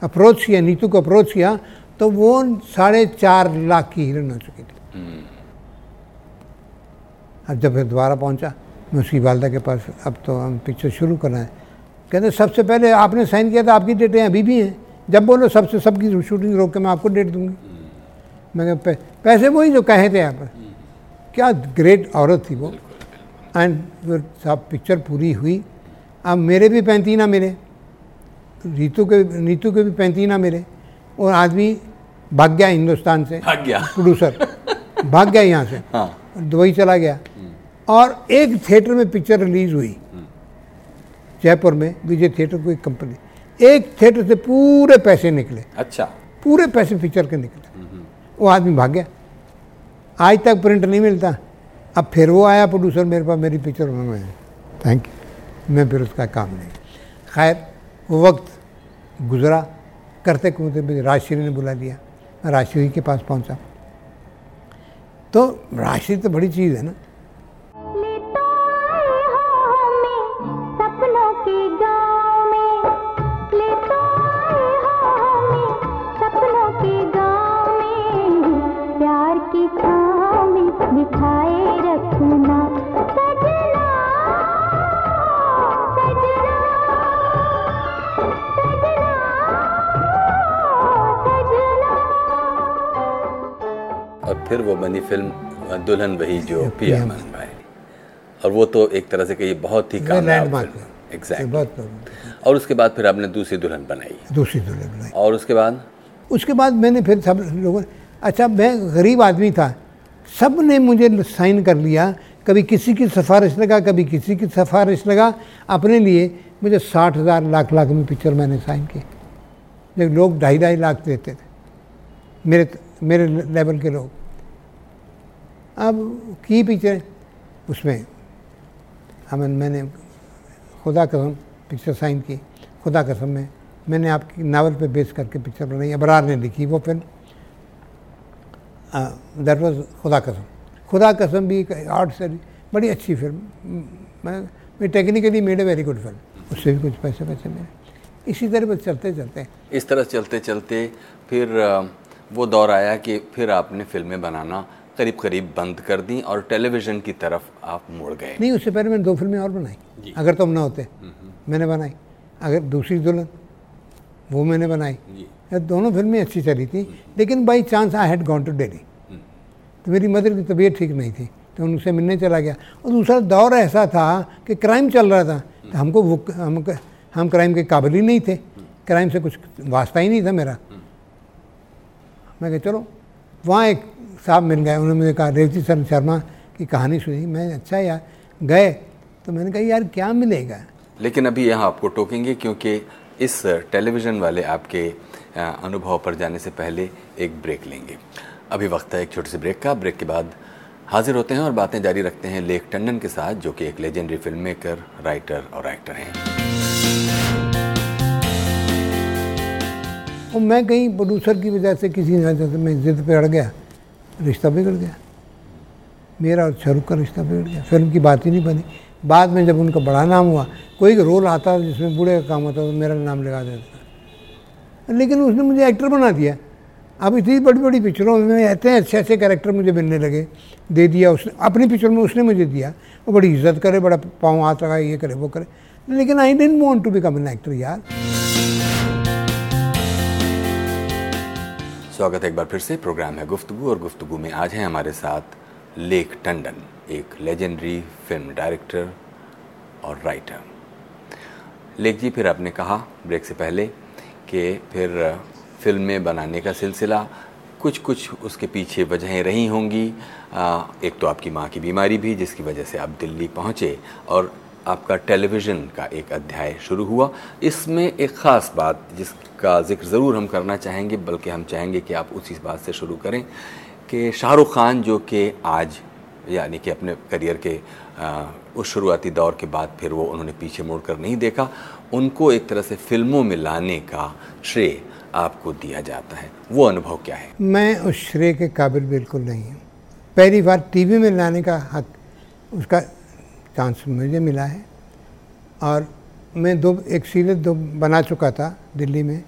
अप्रोच किया नीतू को अप्रोच किया तो वो साढ़े चार लाख की हीरोइन हो चुकी थी। अब जब फिर दोबारा पहुँचा मैं उसकी वालदा के पास अब तो हम पिक्चर शुरू करना है। कहते सबसे पहले आपने साइन किया था आपकी डेटें अभी भी हैं। जब बोलो सबसे सबकी शूटिंग रोक के मैं आपको डेट दूँगी। मैं पैसे वही जो कहे थे आप क्या ग्रेट औरत थी वो। एंड फिर साहब पिक्चर पूरी हुई। अब मेरे भी पैंतीना मिले। रीतू के नीतू के भी पैंतीना मिले। और आदमी भाग गया हिंदुस्तान से। भाग गया। प्रोड्यूसर भाग गया यहाँ से। हाँ। दुबई चला गया। और एक थिएटर में पिक्चर रिलीज़ हुई। जयपुर में विजय थिएटर कोई कंपनी एक थिएटर से पूरे पैसे निकले। अच्छा। पूरे पैसे पिक्चर के निकले। वो आदमी भाग गया। आज तक प्रिंट नहीं मिलता। अब फिर वो आया प्रोड्यूसर मेरे पास, मेरी पिक्चर में थैंक यू मैं फिर उसका काम नहीं। खैर, वो वक्त गुजरा। करते कूदते मुझे राजश्री ने बुला दिया मैं राजश्री के पास पहुँचा। तो राजश्री तो बड़ी चीज़ है ना। बनी फ़िल्म दुल्हन वही जो पिया मन पाए और वो तो एक तरह से कहिए बहुत ही कामयाब एग्जैक्ट और उसके बाद फिर आपने दूसरी दुल्हन बनाई। दूसरी दुल्हन बनाई। और उसके बाद? उसके बाद मैंने फिर सब लोगों अच्छा मैं गरीब आदमी था। सबने मुझे साइन कर लिया। कभी किसी की सिफारिश लगा कभी किसी की सिफारिश लगा। अपने लिए मुझे साठ हज़ार लाख लाख में पिक्चर मैंने साइन की जब लोग ढाई ढाई लाख देते थे। मेरे मेरे लेवल के लोग। अब की पिक्चर उसमें। हमन मैंने खुदा कसम पिक्चर साइन की। खुदा कसम में मैंने आपकी नावल पे बेस करके पिक्चर बनाई। अबरार ने लिखी वो फ़िल्म दैट वॉज़ खुदा कसम। खुदा कसम भी एक आर्ट से बड़ी अच्छी फ़िल्म मैं technically made a very good film उससे भी कुछ पैसे पैसे मिले। इसी तरह बस चलते चलते। इस तरह चलते चलते फिर वो दौर आया कि फिर आपने फ़िल्में बनाना। करीब करीब बंद कर दी और टेलीविज़न की तरफ़ आप मुड़ गए। नहीं उससे पहले मैंने दो फ़िल्में और बनाई। अगर तुम ना होते मैंने बनाई। अगर दूसरी दुल्हन वो मैंने बनाई। दोनों फ़िल्में अच्छी चली थी लेकिन by chance I had gone to Delhi तो मेरी मदर की तबीयत ठीक नहीं थी तो उनसे मिलने चला गया। और दूसरा दौर ऐसा था कि क्राइम चल रहा था तो हमको वो हम हम क्राइम के काबिल ही नहीं थे। क्राइम से कुछ वास्ता ही नहीं था मेरा। मैं कहा चलो वहाँ एक साहब मिल गए उन्होंने मुझे कहा रेवती शरण शर्मा की कहानी सुनी। मैं अच्छा यार गए। तो मैंने कहा यार क्या मिलेगा? लेकिन अभी यहाँ आपको टोकेंगे क्योंकि इस टेलीविज़न वाले आपके अनुभव पर जाने से पहले एक ब्रेक लेंगे। अभी वक्त है एक छोटे से ब्रेक का। ब्रेक के बाद हाजिर होते हैं और बातें जारी रखते हैं लेख टंडन के साथ जो कि एक लेजेंडरी फ़िल्म मेकर राइटर और एक्टर हैं। तो मैं कहीं प्रोड्यूसर की वजह से किसी वजह से मैं जिद पे अड़ गया। रिश्ता बिगड़ गया। मेरा और शाहरुख का रिश्ता बिगड़ गया। फ़िल्म की बात ही नहीं बनी। बाद में जब उनका बड़ा नाम हुआ, कोई रोल आता था जिसमें बूढ़े का काम होता तो मेरा नाम लगा देता लेकिन उसने मुझे एक्टर बना दिया। अब इतनी बड़ी बड़ी पिक्चरों में ऐसे अच्छे अच्छे कैरेक्टर मुझे मिलने लगे। दे दिया उसने, अपनी पिक्चर में उसने मुझे दिया। वो बड़ी इज़्ज़त करे, बड़ा पाँव हाथ लगाए, ये करे, वो करे। लेकिन I didn't want to become an actor यार। स्वागत है एक बार फिर से। प्रोग्राम है गुफ्तगु और गुफ्तगु में आज हैं हमारे साथ लेक टंडन, एक लेजेंडरी फ़िल्म डायरेक्टर और राइटर लेक जी, फिर आपने कहा ब्रेक से पहले कि फिर फ़िल्में बनाने का सिलसिला कुछ कुछ उसके पीछे वजहें रही होंगी। एक तो आपकी माँ की बीमारी भी, जिसकी वजह से आप दिल्ली पहुँचे और आपका टेलीविज़न का एक अध्याय शुरू हुआ। इसमें एक ख़ास बात जिसका ज़िक्र ज़रूर हम करना चाहेंगे, बल्कि हम चाहेंगे कि आप उसी बात से शुरू करें कि शाहरुख खान जो कि आज, यानी कि अपने करियर के उस शुरुआती दौर के बाद फिर वो उन्होंने पीछे मुड़कर नहीं देखा। उनको एक तरह से फ़िल्मों में लाने का श्रेय आपको दिया जाता है। वो अनुभव क्या है? मैं उस श्रेय के काबिल बिल्कुल नहीं हूँ। पहली बार टीवी में लाने का हक, उसका चांस मुझे मिला है। और मैं दो, एक सीरियल दो बना चुका था दिल्ली में,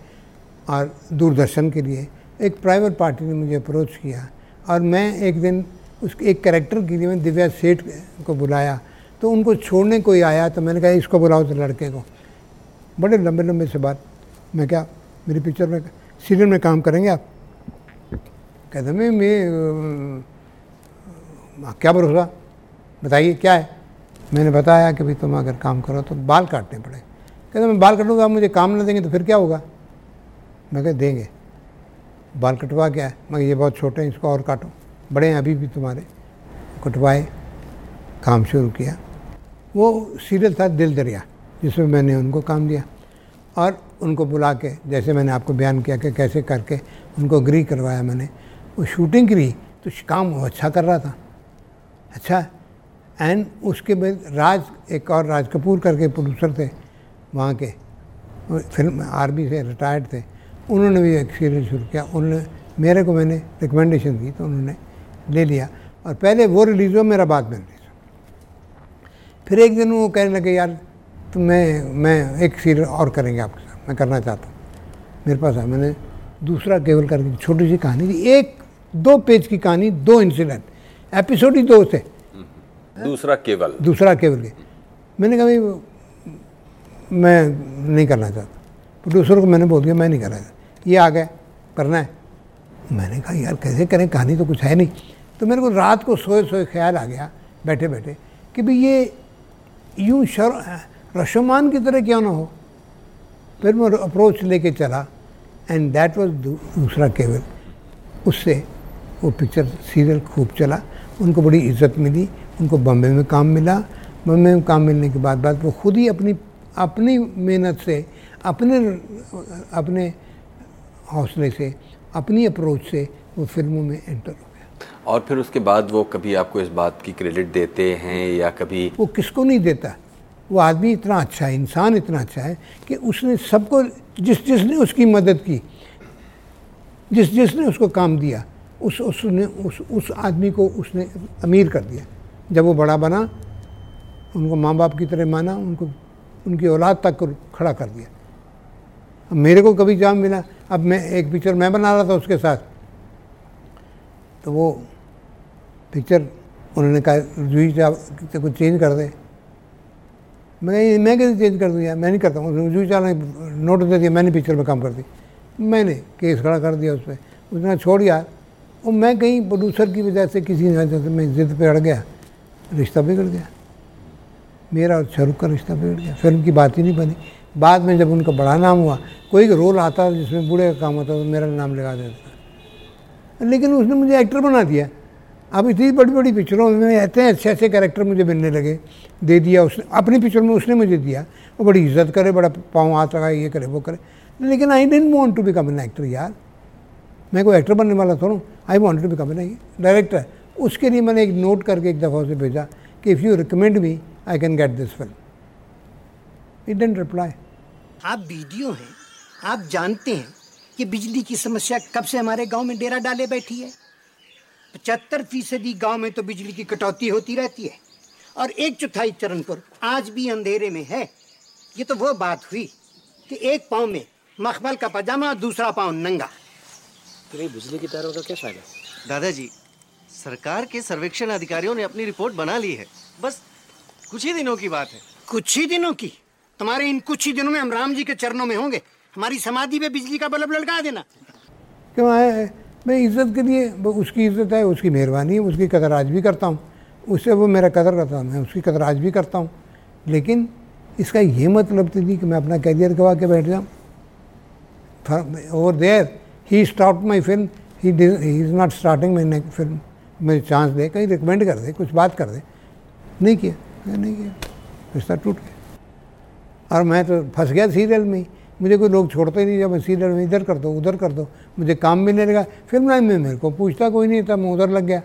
और दूरदर्शन के लिए। एक प्राइवेट पार्टी ने मुझे अप्रोच किया, और मैं एक दिन उस, एक कैरेक्टर के लिए मैं दिव्या सेठ को बुलाया। तो उनको छोड़ने कोई आया तो मैंने कहा, इसको बुलाओ तो लड़के को। बड़े लंबे लंबे से बात। मैं क्या, मेरी पिक्चर में सीरियल में काम करेंगे आप? कहते मैं मैं क्या भरोसा? बताइए, क्या है? मैंने बताया कि भाई तुम अगर काम करो तो बाल काटने पड़े। कहते, मैं बाल कटूँगा, आप मुझे काम ना देंगे तो फिर क्या होगा? मैं कह, देंगे। बाल कटवा क्या है? मगर ये बहुत छोटे हैं, इसको और काटो। बड़े हैं, अभी भी तुम्हारे। कटवाए, काम शुरू किया। वो सीरियल था दिल दरिया, जिसमें मैंने उनको काम दिया। और उनको बुला के, जैसे मैंने आपको बयान किया कि कैसे करके उनको अग्री करवाया मैंने। वो शूटिंग करी तो काम वो अच्छा कर रहा था। अच्छा एंड उसके बाद राज, एक और राज कपूर करके प्रोड्यूसर थे वहाँ के। फ़िल्म आर्मी से रिटायर्ड थे। उन्होंने भी एक सीरियल शुरू किया। उन्होंने, मेरे को मैंने रिकमेंडेशन दी तो उन्होंने ले लिया। और पहले वो रिलीज़ हुआ, मेरा बाद में रिलीज़ फिर एक दिन वो कहने लगे, यार तो मैं मैं एक सीरियल और करेंगे आपके साथ। मैं करना चाहता हूँ। मेरे पास है। मैंने दूसरा केवल करके छोटी सी कहानी थी एक, दो पेज की कहानी, दो इंसिडेंट एपिसोड ही दो थे। दूसरा केवल। दूसरा केवल के। मैंने कहा भाई, मैं नहीं करना चाहता। प्रोड्यूसर को मैंने बोल दिया, मैं नहीं करना चाहता। ये आ गया, करना है। मैंने कहा, यार, कैसे करें? कहानी तो कुछ है नहीं। तो मेरे को रात को सोए सोए ख्याल आ गया, बैठे बैठे, कि भाई, ये यूँ शर रशोमान की तरह क्यों ना हो? फिर मैं अप्रोच लेके चला एंड दैट वाज दूसरा केवल। उससे वो पिक्चर सीरियल खूब चला। उनको बड़ी इज़्ज़त मिली। उनको बम्बे में काम मिला। बम्बे में काम मिलने के बाद बाद वो खुद ही अपनी अपनी मेहनत से अपने अपने हौसले से अपनी अप्रोच से वो फ़िल्मों में एंटर हो गया। और फिर उसके बाद वो कभी आपको इस बात की क्रेडिट देते हैं या कभी वो किसको नहीं देता? वो आदमी इतना अच्छा है इंसान इतना अच्छा है कि उसने सबको जिस जिसने उसकी मदद की जिस जिसने उसको काम दिया उस उसने उस उस आदमी को उसने अमीर कर दिया। जब वो बड़ा बना, उनको माँ बाप की तरह माना, उनको, उनकी औलाद तक खड़ा कर दिया। अब मेरे को कभी जाम मिला। अब मैं, एक पिक्चर मैं बना रहा था उसके साथ। तो वो पिक्चर उन्होंने कहा जूही चाह कुछ चेंज कर दे। मैं मैं कैसे चेंज कर दूँ यार? मैं नहीं करता हूँ। जूही चाह ने नोट दे दिया, मैंने पिक्चर में काम कर दी। मैंने केस खड़ा कर दिया उस पर उसने छोड़ यार। और मैं कहीं प्रोड्यूसर की वजह से किसी वजह से मैं जिद पे अड़ गया। रिश्ता बिगड़ गया। मेरा और शाहरुख का रिश्ता बिगड़ गया। फ़िल्म की बात ही नहीं बनी। बाद में जब उनका बड़ा नाम हुआ, कोई रोल आता था जिसमें बूढ़े का काम होता तो मेरा नाम लगा देता लेकिन उसने मुझे एक्टर बना दिया। अब इतनी बड़ी बड़ी पिक्चरों में ऐसे अच्छे अच्छे कैरेक्टर मुझे मिलने लगे। दे दिया उसने, अपनी पिक्चर में उसने मुझे दिया। वो बड़ी इज़्ज़त करे, बड़ा पाँव हाथ लगाए, ये करे, वो करे। लेकिन I didn't want to become an actor यार। मैं कोई एक्टर बनने वाला थोड़ा I want to become an director उसके लिए मैंने एक नोट करके एक दफ़ा उसे भेजा कि if you recommend me I can get this film it didn't reply आप वीडियो हैं आप जानते हैं कि बिजली की समस्या कब से हमारे गाँव में डेरा डाले बैठी है। पचहत्तर फ़ीसदी गाँव में तो बिजली की कटौती होती रहती है। और एक चौथाई चरणपुर आज भी अंधेरे में है। ये तो वो बात हुई कि एक पाँव में मखमल का पजामा और दूसरा पाँव नंगा। तो ये बिजली की तारों का क्या फ़ायदा? दादाजी सरकार के सर्वेक्षण अधिकारियों ने अपनी रिपोर्ट बना ली है। बस कुछ ही दिनों की बात है। कुछ ही दिनों की? तुम्हारे इन कुछ ही दिनों में हम राम जी के चरणों में होंगे। हमारी समाधि पे बिजली का बल्ब लड़का देना। क्यों मैं मैं इज़्ज़त के लिए वो उसकी इज़्ज़त है उसकी मेहरबानी है उसकी कदर आज भी करता हूँ। उससे वो मेरा कदर करता हूँ मैं उसकी कदर आज भी करता हूँ। लेकिन इसका ये मतलब तो नहीं कि मैं अपना करियर गवा के बैठ जाऊँ। Over there he stop my film he is not starting my film मुझे चांस दे, कहीं रिकमेंड कर दे, कुछ बात कर दे। नहीं किया नहीं किया। रिश्ता टूट गया। और मैं तो फंस गया सीरियल में मुझे कोई लोग छोड़ते नहीं, जब मैं सीरियल में इधर कर दो, उधर कर दो, मुझे काम मिलने लगा। फ़िल्म लाइन में मेरे को पूछता कोई नहीं था, मैं उधर लग गया।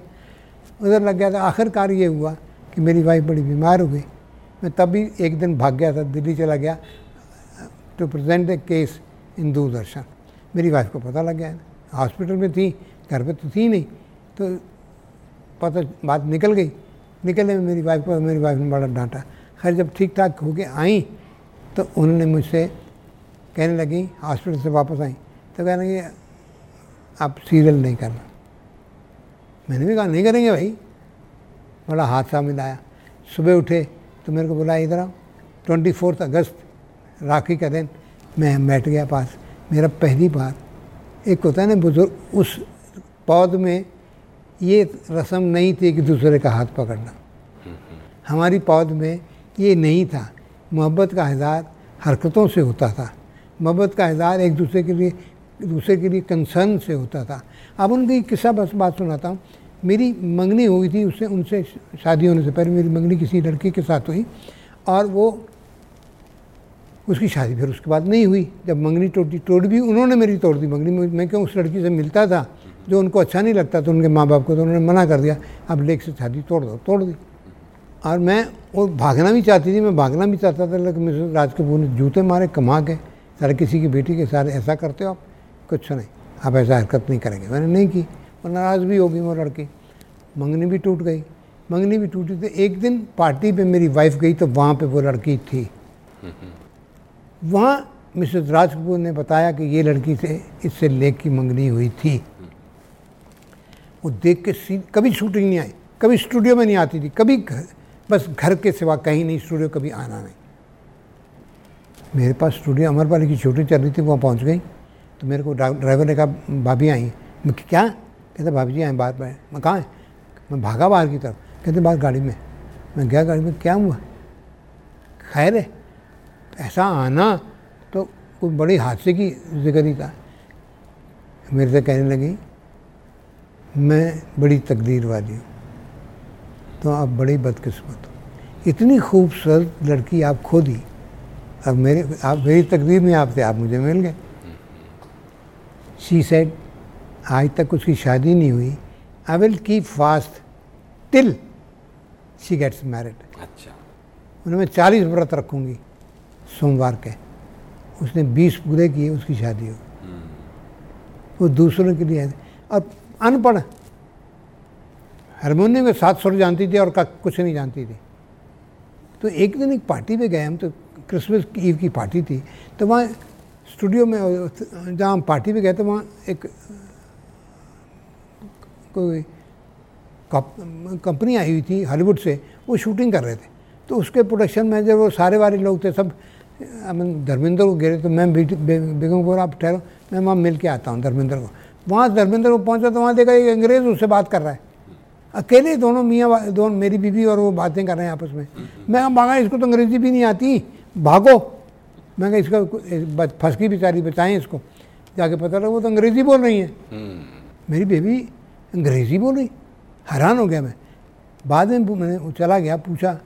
उधर लग गया था। आखिरकार ये हुआ कि मेरी वाइफ बड़ी बीमार हो गई। मैं तब भी एक दिन भाग गया था, दिल्ली चला गया to present the case in Doordarshan. मेरी वाइफ को पता लग गया। हॉस्पिटल में थी, घर पे तो थी नहीं। तो पता बात निकल गई। निकलने में मेरी वाइफ को मेरी वाइफ ने बड़ा डांटा। खैर, जब ठीक ठाक होके आई तो उन्होंने मुझसे कहने लगी हॉस्पिटल से वापस आई। तो कहने लगी, आप सीरियल नहीं करना मैंने भी कहा, नहीं करेंगे भाई। बड़ा हादसा मिलाया सुबह उठे तो मेरे को बुलाया, इधर आओ। ट्वेंटी फोर्थ अगस्त, राखी का दिन, मैं बैठ गया पास। मेरा पहली बार, एक होता है ना बुज़ुर्ग, उस पौध में ये रस्म नहीं थी कि दूसरे का हाथ पकड़ना। हमारी पौध में ये नहीं था। मोहब्बत का इजहार हरकतों से होता था। मोहब्बत का इजहार एक दूसरे के लिए, दूसरे के लिए कंसर्न से होता था। अब उनकी किस्सा बस बात सुनाता हूँ। मेरी मंगनी हुई थी उससे, उनसे शादी होने से पहले मेरी मंगनी किसी लड़की के साथ हुई और वो उसकी शादी फिर उसके बाद नहीं हुई। जब मंगनी टूटी, टूट भी उन्होंने मेरी तोड़ दी। मंगनी, मैं क्यों उस लड़की से मिलता था? जो उनको अच्छा नहीं लगता तो उनके माँ बाप को तो उन्होंने मना कर दिया, अब लेक से शादी तोड़ दो, तोड़ दी। और मैं वो भागना भी चाहती थी, मैं भागना भी चाहता था, लेकिन मिसेस राज कपूर ने जूते मारे, कमा के, सारे किसी की बेटी के सारे ऐसा करते हो आप, कुछ नहीं आप ऐसा हरकत नहीं करेंगे। मैंने नहीं की, और नाराज़ भी होगी वो लड़की। मंगनी भी टूट गई, मंगनी भी टूटी तो एक दिन पार्टी पे मेरी वाइफ गई तो वहाँ पे वो लड़की थी। वहाँ मिसेस राज कपूर ने बताया कि ये लड़की से, इससे लेख की मंगनी हुई थी। वो देख के सीन, कभी शूटिंग नहीं आई, कभी स्टूडियो में नहीं आती थी, कभी घर, बस घर के सिवा कहीं नहीं स्टूडियो कभी आना नहीं। मेरे पास स्टूडियो अमरपाली की शूटिंग चल रही थी, वहाँ पहुँच गई तो मेरे को ड्राइवर ने कहा, भाभी आई। मैं क्या? कहते, भाभी जी आए बाहर पर मैं कहाँ है मैं भागा बाहर की तरफ़। कहते, बाहर गाड़ी में। मैं गया गाड़ी में, क्या हुआ? खैर है, ऐसा आना तो कोई बड़ी हादसे की ज़िक्र ही था। मेरे से कहने लगी मैं बड़ी तकदीर वाली हूँ। तो आप बड़ी बदकिस्मत हो। इतनी खूबसूरत लड़की आप खो दी अब मेरे आप मेरी तकदीर में आपसे आप मुझे मिल गए। शी सेड आज तक उसकी शादी नहीं हुई। I will keep fast till she gets married अच्छा। उन्हें मैं चालीस व्रत रखूँगी। सोमवार के। उसने बीस पूरे किए उसकी शादी हो वो दूसरों के लिए और अनपढ़। हारमोनियम के सात सुर जानती थी और का कुछ नहीं जानती थी। तो एक दिन एक पार्टी पे गए हम तो क्रिसमस ईव की पार्टी थी तो वहाँ स्टूडियो में, जहाँ हम पार्टी पे गए थे वहाँ एक, कोई कंपनी आई हुई थी हॉलीवुड से, वो शूटिंग कर रहे थे। तो उसके प्रोडक्शन मैनेजर वो सारे वाले लोग थे, सब धर्मेंद्र को गिरे तो मैं बेगम को आप ठहरो, मैं वहाँ मिल के आता हूँ धर्मेंद्र को। वहाँ धर्मेंद्र को पहुँचा तो वहाँ देखा एक अंग्रेज़ उससे बात कर रहा है। अकेले दोनों मियाँ दोनों मेरी बीवी और वो बातें कर रहे हैं आपस में। मैं भागा इसको तो अंग्रेज़ी भी नहीं आती। भागो। मैं कहा इसका फंस की बेचारी बचाएँ इसको। जाके पता लगा वो तो अंग्रेज़ी बोल रही हैं। मेरी बेबी अंग्रेज़ी बोल रही। हैरान हो गया मैं। बाद में मैंने चला गया पूछा।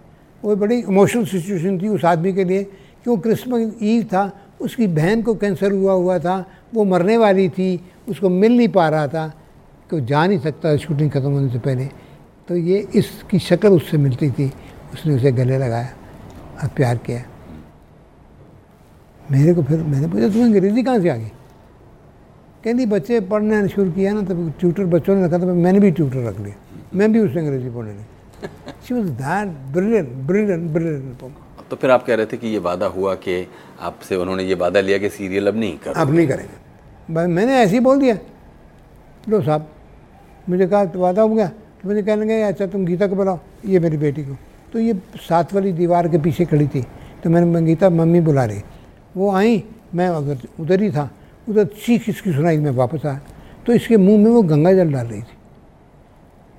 वो बड़ी इमोशनल सिचुएशन थी उस आदमी के लिए कि वो क्रिसमस ईव था उसकी बहन को कैंसर हुआ हुआ था वो मरने वाली थी उसको मिल नहीं पा रहा था कि वो जा नहीं सकता शूटिंग ख़त्म होने से पहले। तो ये इसकी शक्ल उससे मिलती थी। उसने उसे गले लगाया और प्यार किया। मेरे को फिर मैंने पूछा तुम्हें अंग्रेज़ी कहाँ से आ गई? कहती बच्चे पढ़ने शुरू किया ना तब ट्यूटर बच्चों ने रखा था मैंने भी ट्यूटर रख लिया। मैं भी उससे अंग्रेज़ी पढ़ने लगी। She was that brilliant brilliant brilliant तो फिर आप कह रहे थे कि ये वादा हुआ कि आपसे उन्होंने ये वादा लिया कि सीरियल अब नहीं कर अब नहीं करेंगे। मैंने ऐसे ही बोल दिया। लो साहब, मुझे कहा तो वादा हो गया तो मुझे कहने लगे अच्छा तुम गीता को बुलाओ ये मेरी बेटी को। तो ये सात वाली दीवार के पीछे खड़ी थी। तो मैंने गीता, मम्मी बुला रही वो आई, मैं अगर उधर ही था, उधर चीख इसकी सुनाई मैं वापस आया। तो इसके मुँह में वो गंगा जल डाल रही थी।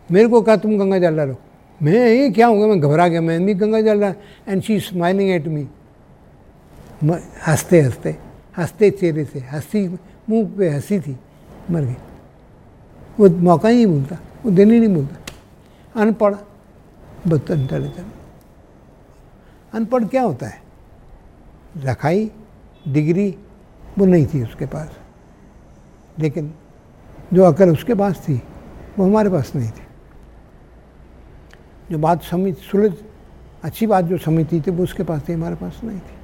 मेरे को कहा, तुम गंगा जल डालो। मैं, ये क्या होगा मैं घबरा गया, मैं भी गंगा जल डाल and she smiling at me हँसते हँसते हँसते चेहरे से, हँसी मुँह पे हँसी थी, मर गई। वो मौका ही नहीं भूलता वो दिन ही नहीं भूलता अनपढ़ बस इंटेलिजेंट अनपढ़ क्या होता है? रखाई, डिग्री, वो नहीं थी उसके पास। लेकिन जो अकल उसके पास थी, वो हमारे पास नहीं थी। जो बात समझ सुलझ, अच्छी बात जो समझती थी, वो उसके पास थी, हमारे पास नहीं थी।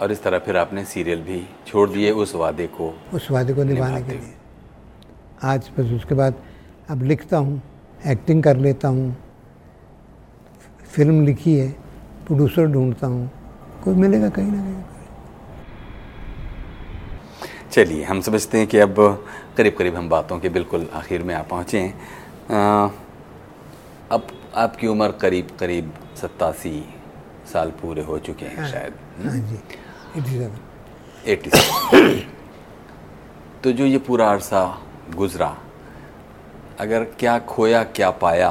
और इस तरह फिर आपने सीरियल भी छोड़ दिए उस वादे को उस वादे को निभाने के लिए। आज बस उसके बाद अब लिखता हूँ एक्टिंग कर लेता हूँ फ़िल्म लिखी है प्रोड्यूसर ढूंढता हूँ कोई मिलेगा कहीं ना कहीं। चलिए हम समझते हैं कि अब करीब करीब हम बातों के बिल्कुल आखिर में आ पहुँचे हैं। अब आपकी उम्र करीब करीब सत्तासी साल पूरे हो चुके हैं शायद। हाँ जी। एटी सेवन तो जो ये पूरा अरसा गुजरा अगर क्या खोया क्या पाया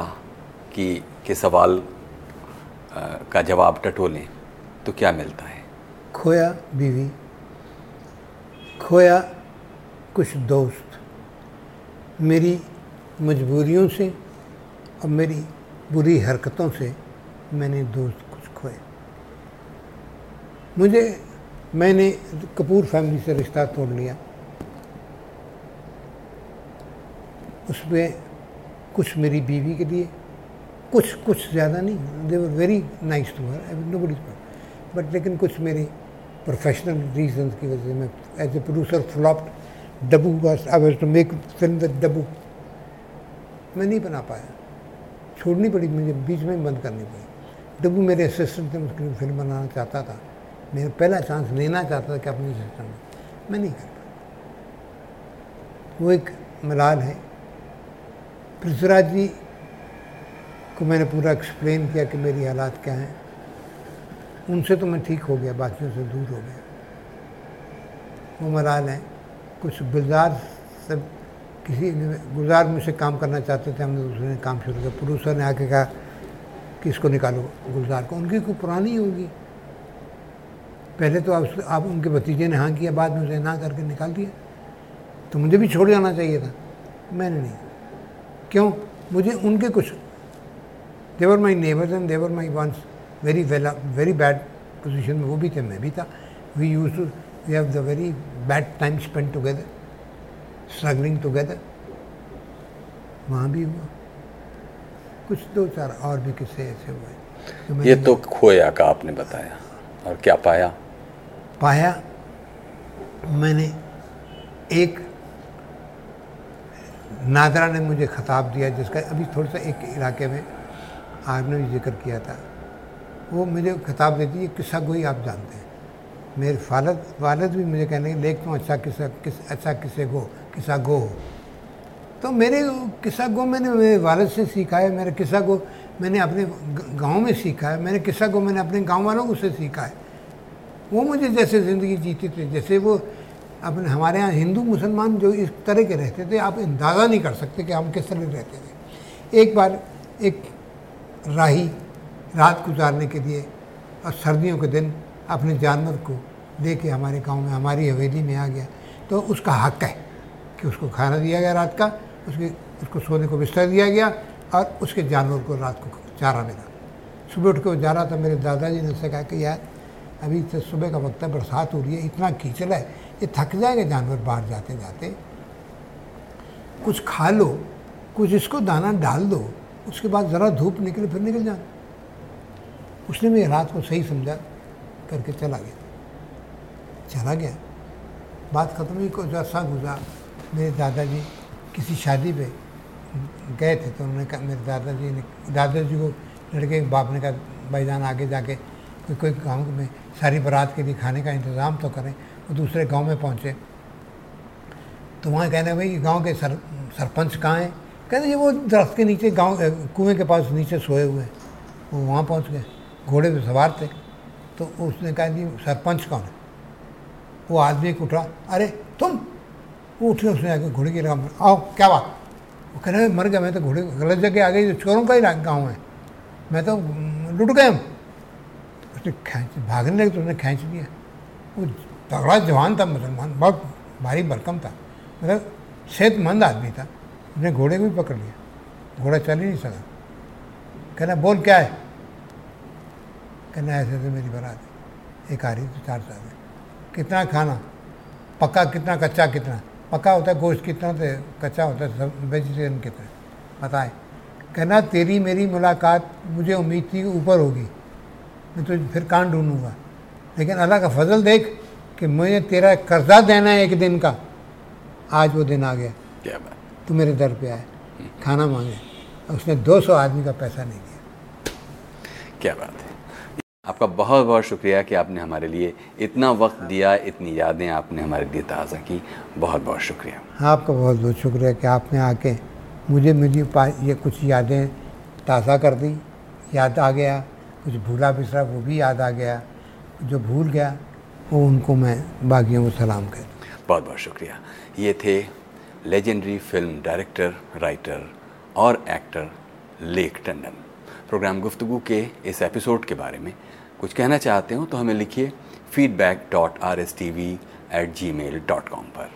कि के सवाल अ, का जवाब टटोलें तो क्या मिलता है? खोया बीवी खोया कुछ दोस्त मेरी मजबूरियों से और मेरी बुरी हरकतों से मैंने दोस्त कुछ खोए। मुझे मैंने कपूर फैमिली से रिश्ता तोड़ लिया। उसमें कुछ मेरी बीवी के लिए, कुछ कुछ ज़्यादा नहीं। They were very nice to her nobody but लेकिन कुछ मेरी प्रोफेशनल रीजन की वजह से मैं as a producer flopped Dabboo I was to make film the Dabboo मैं नहीं बना पाया। छोड़नी पड़ी मुझे, बीच में बंद करनी पड़ी। डबू मेरे असिस्टेंट थे मुझे फ़िल्म बनाना चाहता था। मेरा पहला चांस लेना चाहता था कि अपने सिस्टम में मैं नहीं कर पाया वो एक मलाल है। पृथ्वीराज जी को मैंने पूरा एक्सप्लेन किया कि मेरी हालात क्या हैं। उनसे तो मैं ठीक हो गया, बाकियों से दूर हो गया। वो मलाल हैं। कुछ गुलजार सब किसी गुलजार मुझसे काम करना चाहते थे। हमने दूसरे ने काम शुरू किया। प्रोड्यूसर ने आके कहा कि इसको निकालो गुलजार को। उनकी कोई पुरानी होगी। पहले तो आप आप उनके भतीजे ने हाँ किया, बाद में उसे ना करके निकाल दिया। तो मुझे भी छोड़ जाना चाहिए था। मैंने नहीं। क्यों? मुझे उनके कुछ they were my neighbours and they were my once very well very bad position में वो भी थे, मैं भी था। We use to we have the very bad time spend together struggling together वहाँ भी हुआ। कुछ दो चार और भी किस्से ऐसे हुए। मैंने ये तो खोया का आपने बताया। और क्या पाया? पाया। मैंने एक नादरा ने मुझे खिताब दिया, जिसका अभी थोड़ा सा एक इलाके में आपने भी ज़िक्र किया था। वो मुझे खिताब देती है किस्सा गोई आप जानते हैं? मेरे फालद वालद भी मुझे कहने लगे, देख तुम अच्छा किस्सा, किस अच्छा किस्से गो किस्सा गो। हो तो मेरे किस्सा गो मैंने मेरे वालद से सीखा है मेरा किस्सा गो मैंने अपने गाँव में सीखा है मैंने किस्सा गो मैंने अपने गाँव वालों से सीखा है वो मुझे जैसे ज़िंदगी जीते थे, जैसे वो अपने, हमारे यहाँ हिंदू मुसलमान जो इस तरह के रहते थे, आप अंदाज़ा नहीं कर सकते कि हम किस तरह रहते थे। एक बार एक राही रात गुजारने के लिए और सर्दियों के दिन अपने जानवर को लेके हमारे गाँव में, हमारी हवेली में आ गया तो उसका हक है कि उसको खाना दिया गया रात का, उसके, उसको सोने को बिस्तर दिया गया और उसके जानवर को रात को चारा मिला। सुबह उठ के वो जा रहा था, मेरे दादाजी ने उससे कहा कि यार अभी तो सुबह का वक्त है, बरसात हो रही है, इतना कीचड़ है, ये थक जाएँगे जानवर बाहर जाते जाते। कुछ खा लो, कुछ इसको दाना डाल दो, उसके बाद ज़रा धूप निकले, फिर निकल जाना। उसने मेरी रात को सही समझा, करके चला गया। चला गया। बात खत्म हुई, कुछ अर्सा गुजरा। मेरे दादाजी किसी शादी पे गए थे तो उन्होंने कहा, मेरे दादाजी ने, दादाजी को लड़के बाप ने कहा भाईजान आगे जाके कोई कोई गाँव में सारी बारात के लिए खाने का इंतज़ाम तो करें वो दूसरे गाँव में पहुँचे। तो वहाँ कहने भाई गाँव के सर, सरपंच कहाँ हैं? कहते ये वो दरख्त के नीचे, गाँव कुएँ के पास नीचे सोए हुए हैं। वो वहाँ पहुँच गए। घोड़े पे सवार थे। तो उसने कहा जी सरपंच कौन है? वो आदमी उठा, अरे, तुम? वो उठे, उसने आके घोड़े की लगाम आओ, क्या बात? वो कह रहे मर गया, मैं तो घोड़े, गलत जगह आ गई चोरों का ही गाँव है। मैं तो लुट गए हम उसने खींच, भागने लगे तो उसने खींच दिया। वो तगड़ा जवान था मुसलमान, बहुत भारी भरकम था। मतलब सेहतमंद आदमी था। उसने घोड़े को भी पकड़ लिया। घोड़ा चल ही नहीं सका। कहना, बोल क्या है? कहना, ऐसे ऐसे मेरी बारात है। एक आ रही तो चार साल कितना खाना? पक्का कितना, कच्चा कितना? पक्का होता है गोश्त कितना तो कच्चा होता है सब वेजिटेरियन कितना? बताए। कहना, तेरी मेरी मुलाकात मुझे उम्मीद थी ऊपर होगी। मैं तो फिर कान ढूंढूँगा? लेकिन अल्लाह का फजल देख कि मुझे तेरा कर्जा देना है एक दिन का। आज वो दिन आ गया। क्या बात? तू मेरे दर पे आए खाना मांगे। उसने 200 आदमी का पैसा नहीं दिया। क्या बात है। आपका बहुत बहुत शुक्रिया कि आपने हमारे लिए इतना वक्त दिया इतनी यादें आपने हमारे लिए ताज़ा की। बहुत बहुत शुक्रिया। आपका बहुत बहुत शुक्रिया कि आपने आके मुझे मेरी ये कुछ यादें ताज़ा कर दी। याद आ गया। कुछ भूला बिसरा वो भी याद आ गया। जो भूल गया, वो उनको मैं बाकियों को सलाम कर बहुत बहुत शुक्रिया। ये थे लेजेंडरी फ़िल्म डायरेक्टर राइटर और एक्टर लेख टंडन प्रोग्राम गुफ्तगू के इस एपिसोड के बारे में कुछ कहना चाहते हो तो हमें लिखिए feedback dot R S T V at Gmail dot com पर।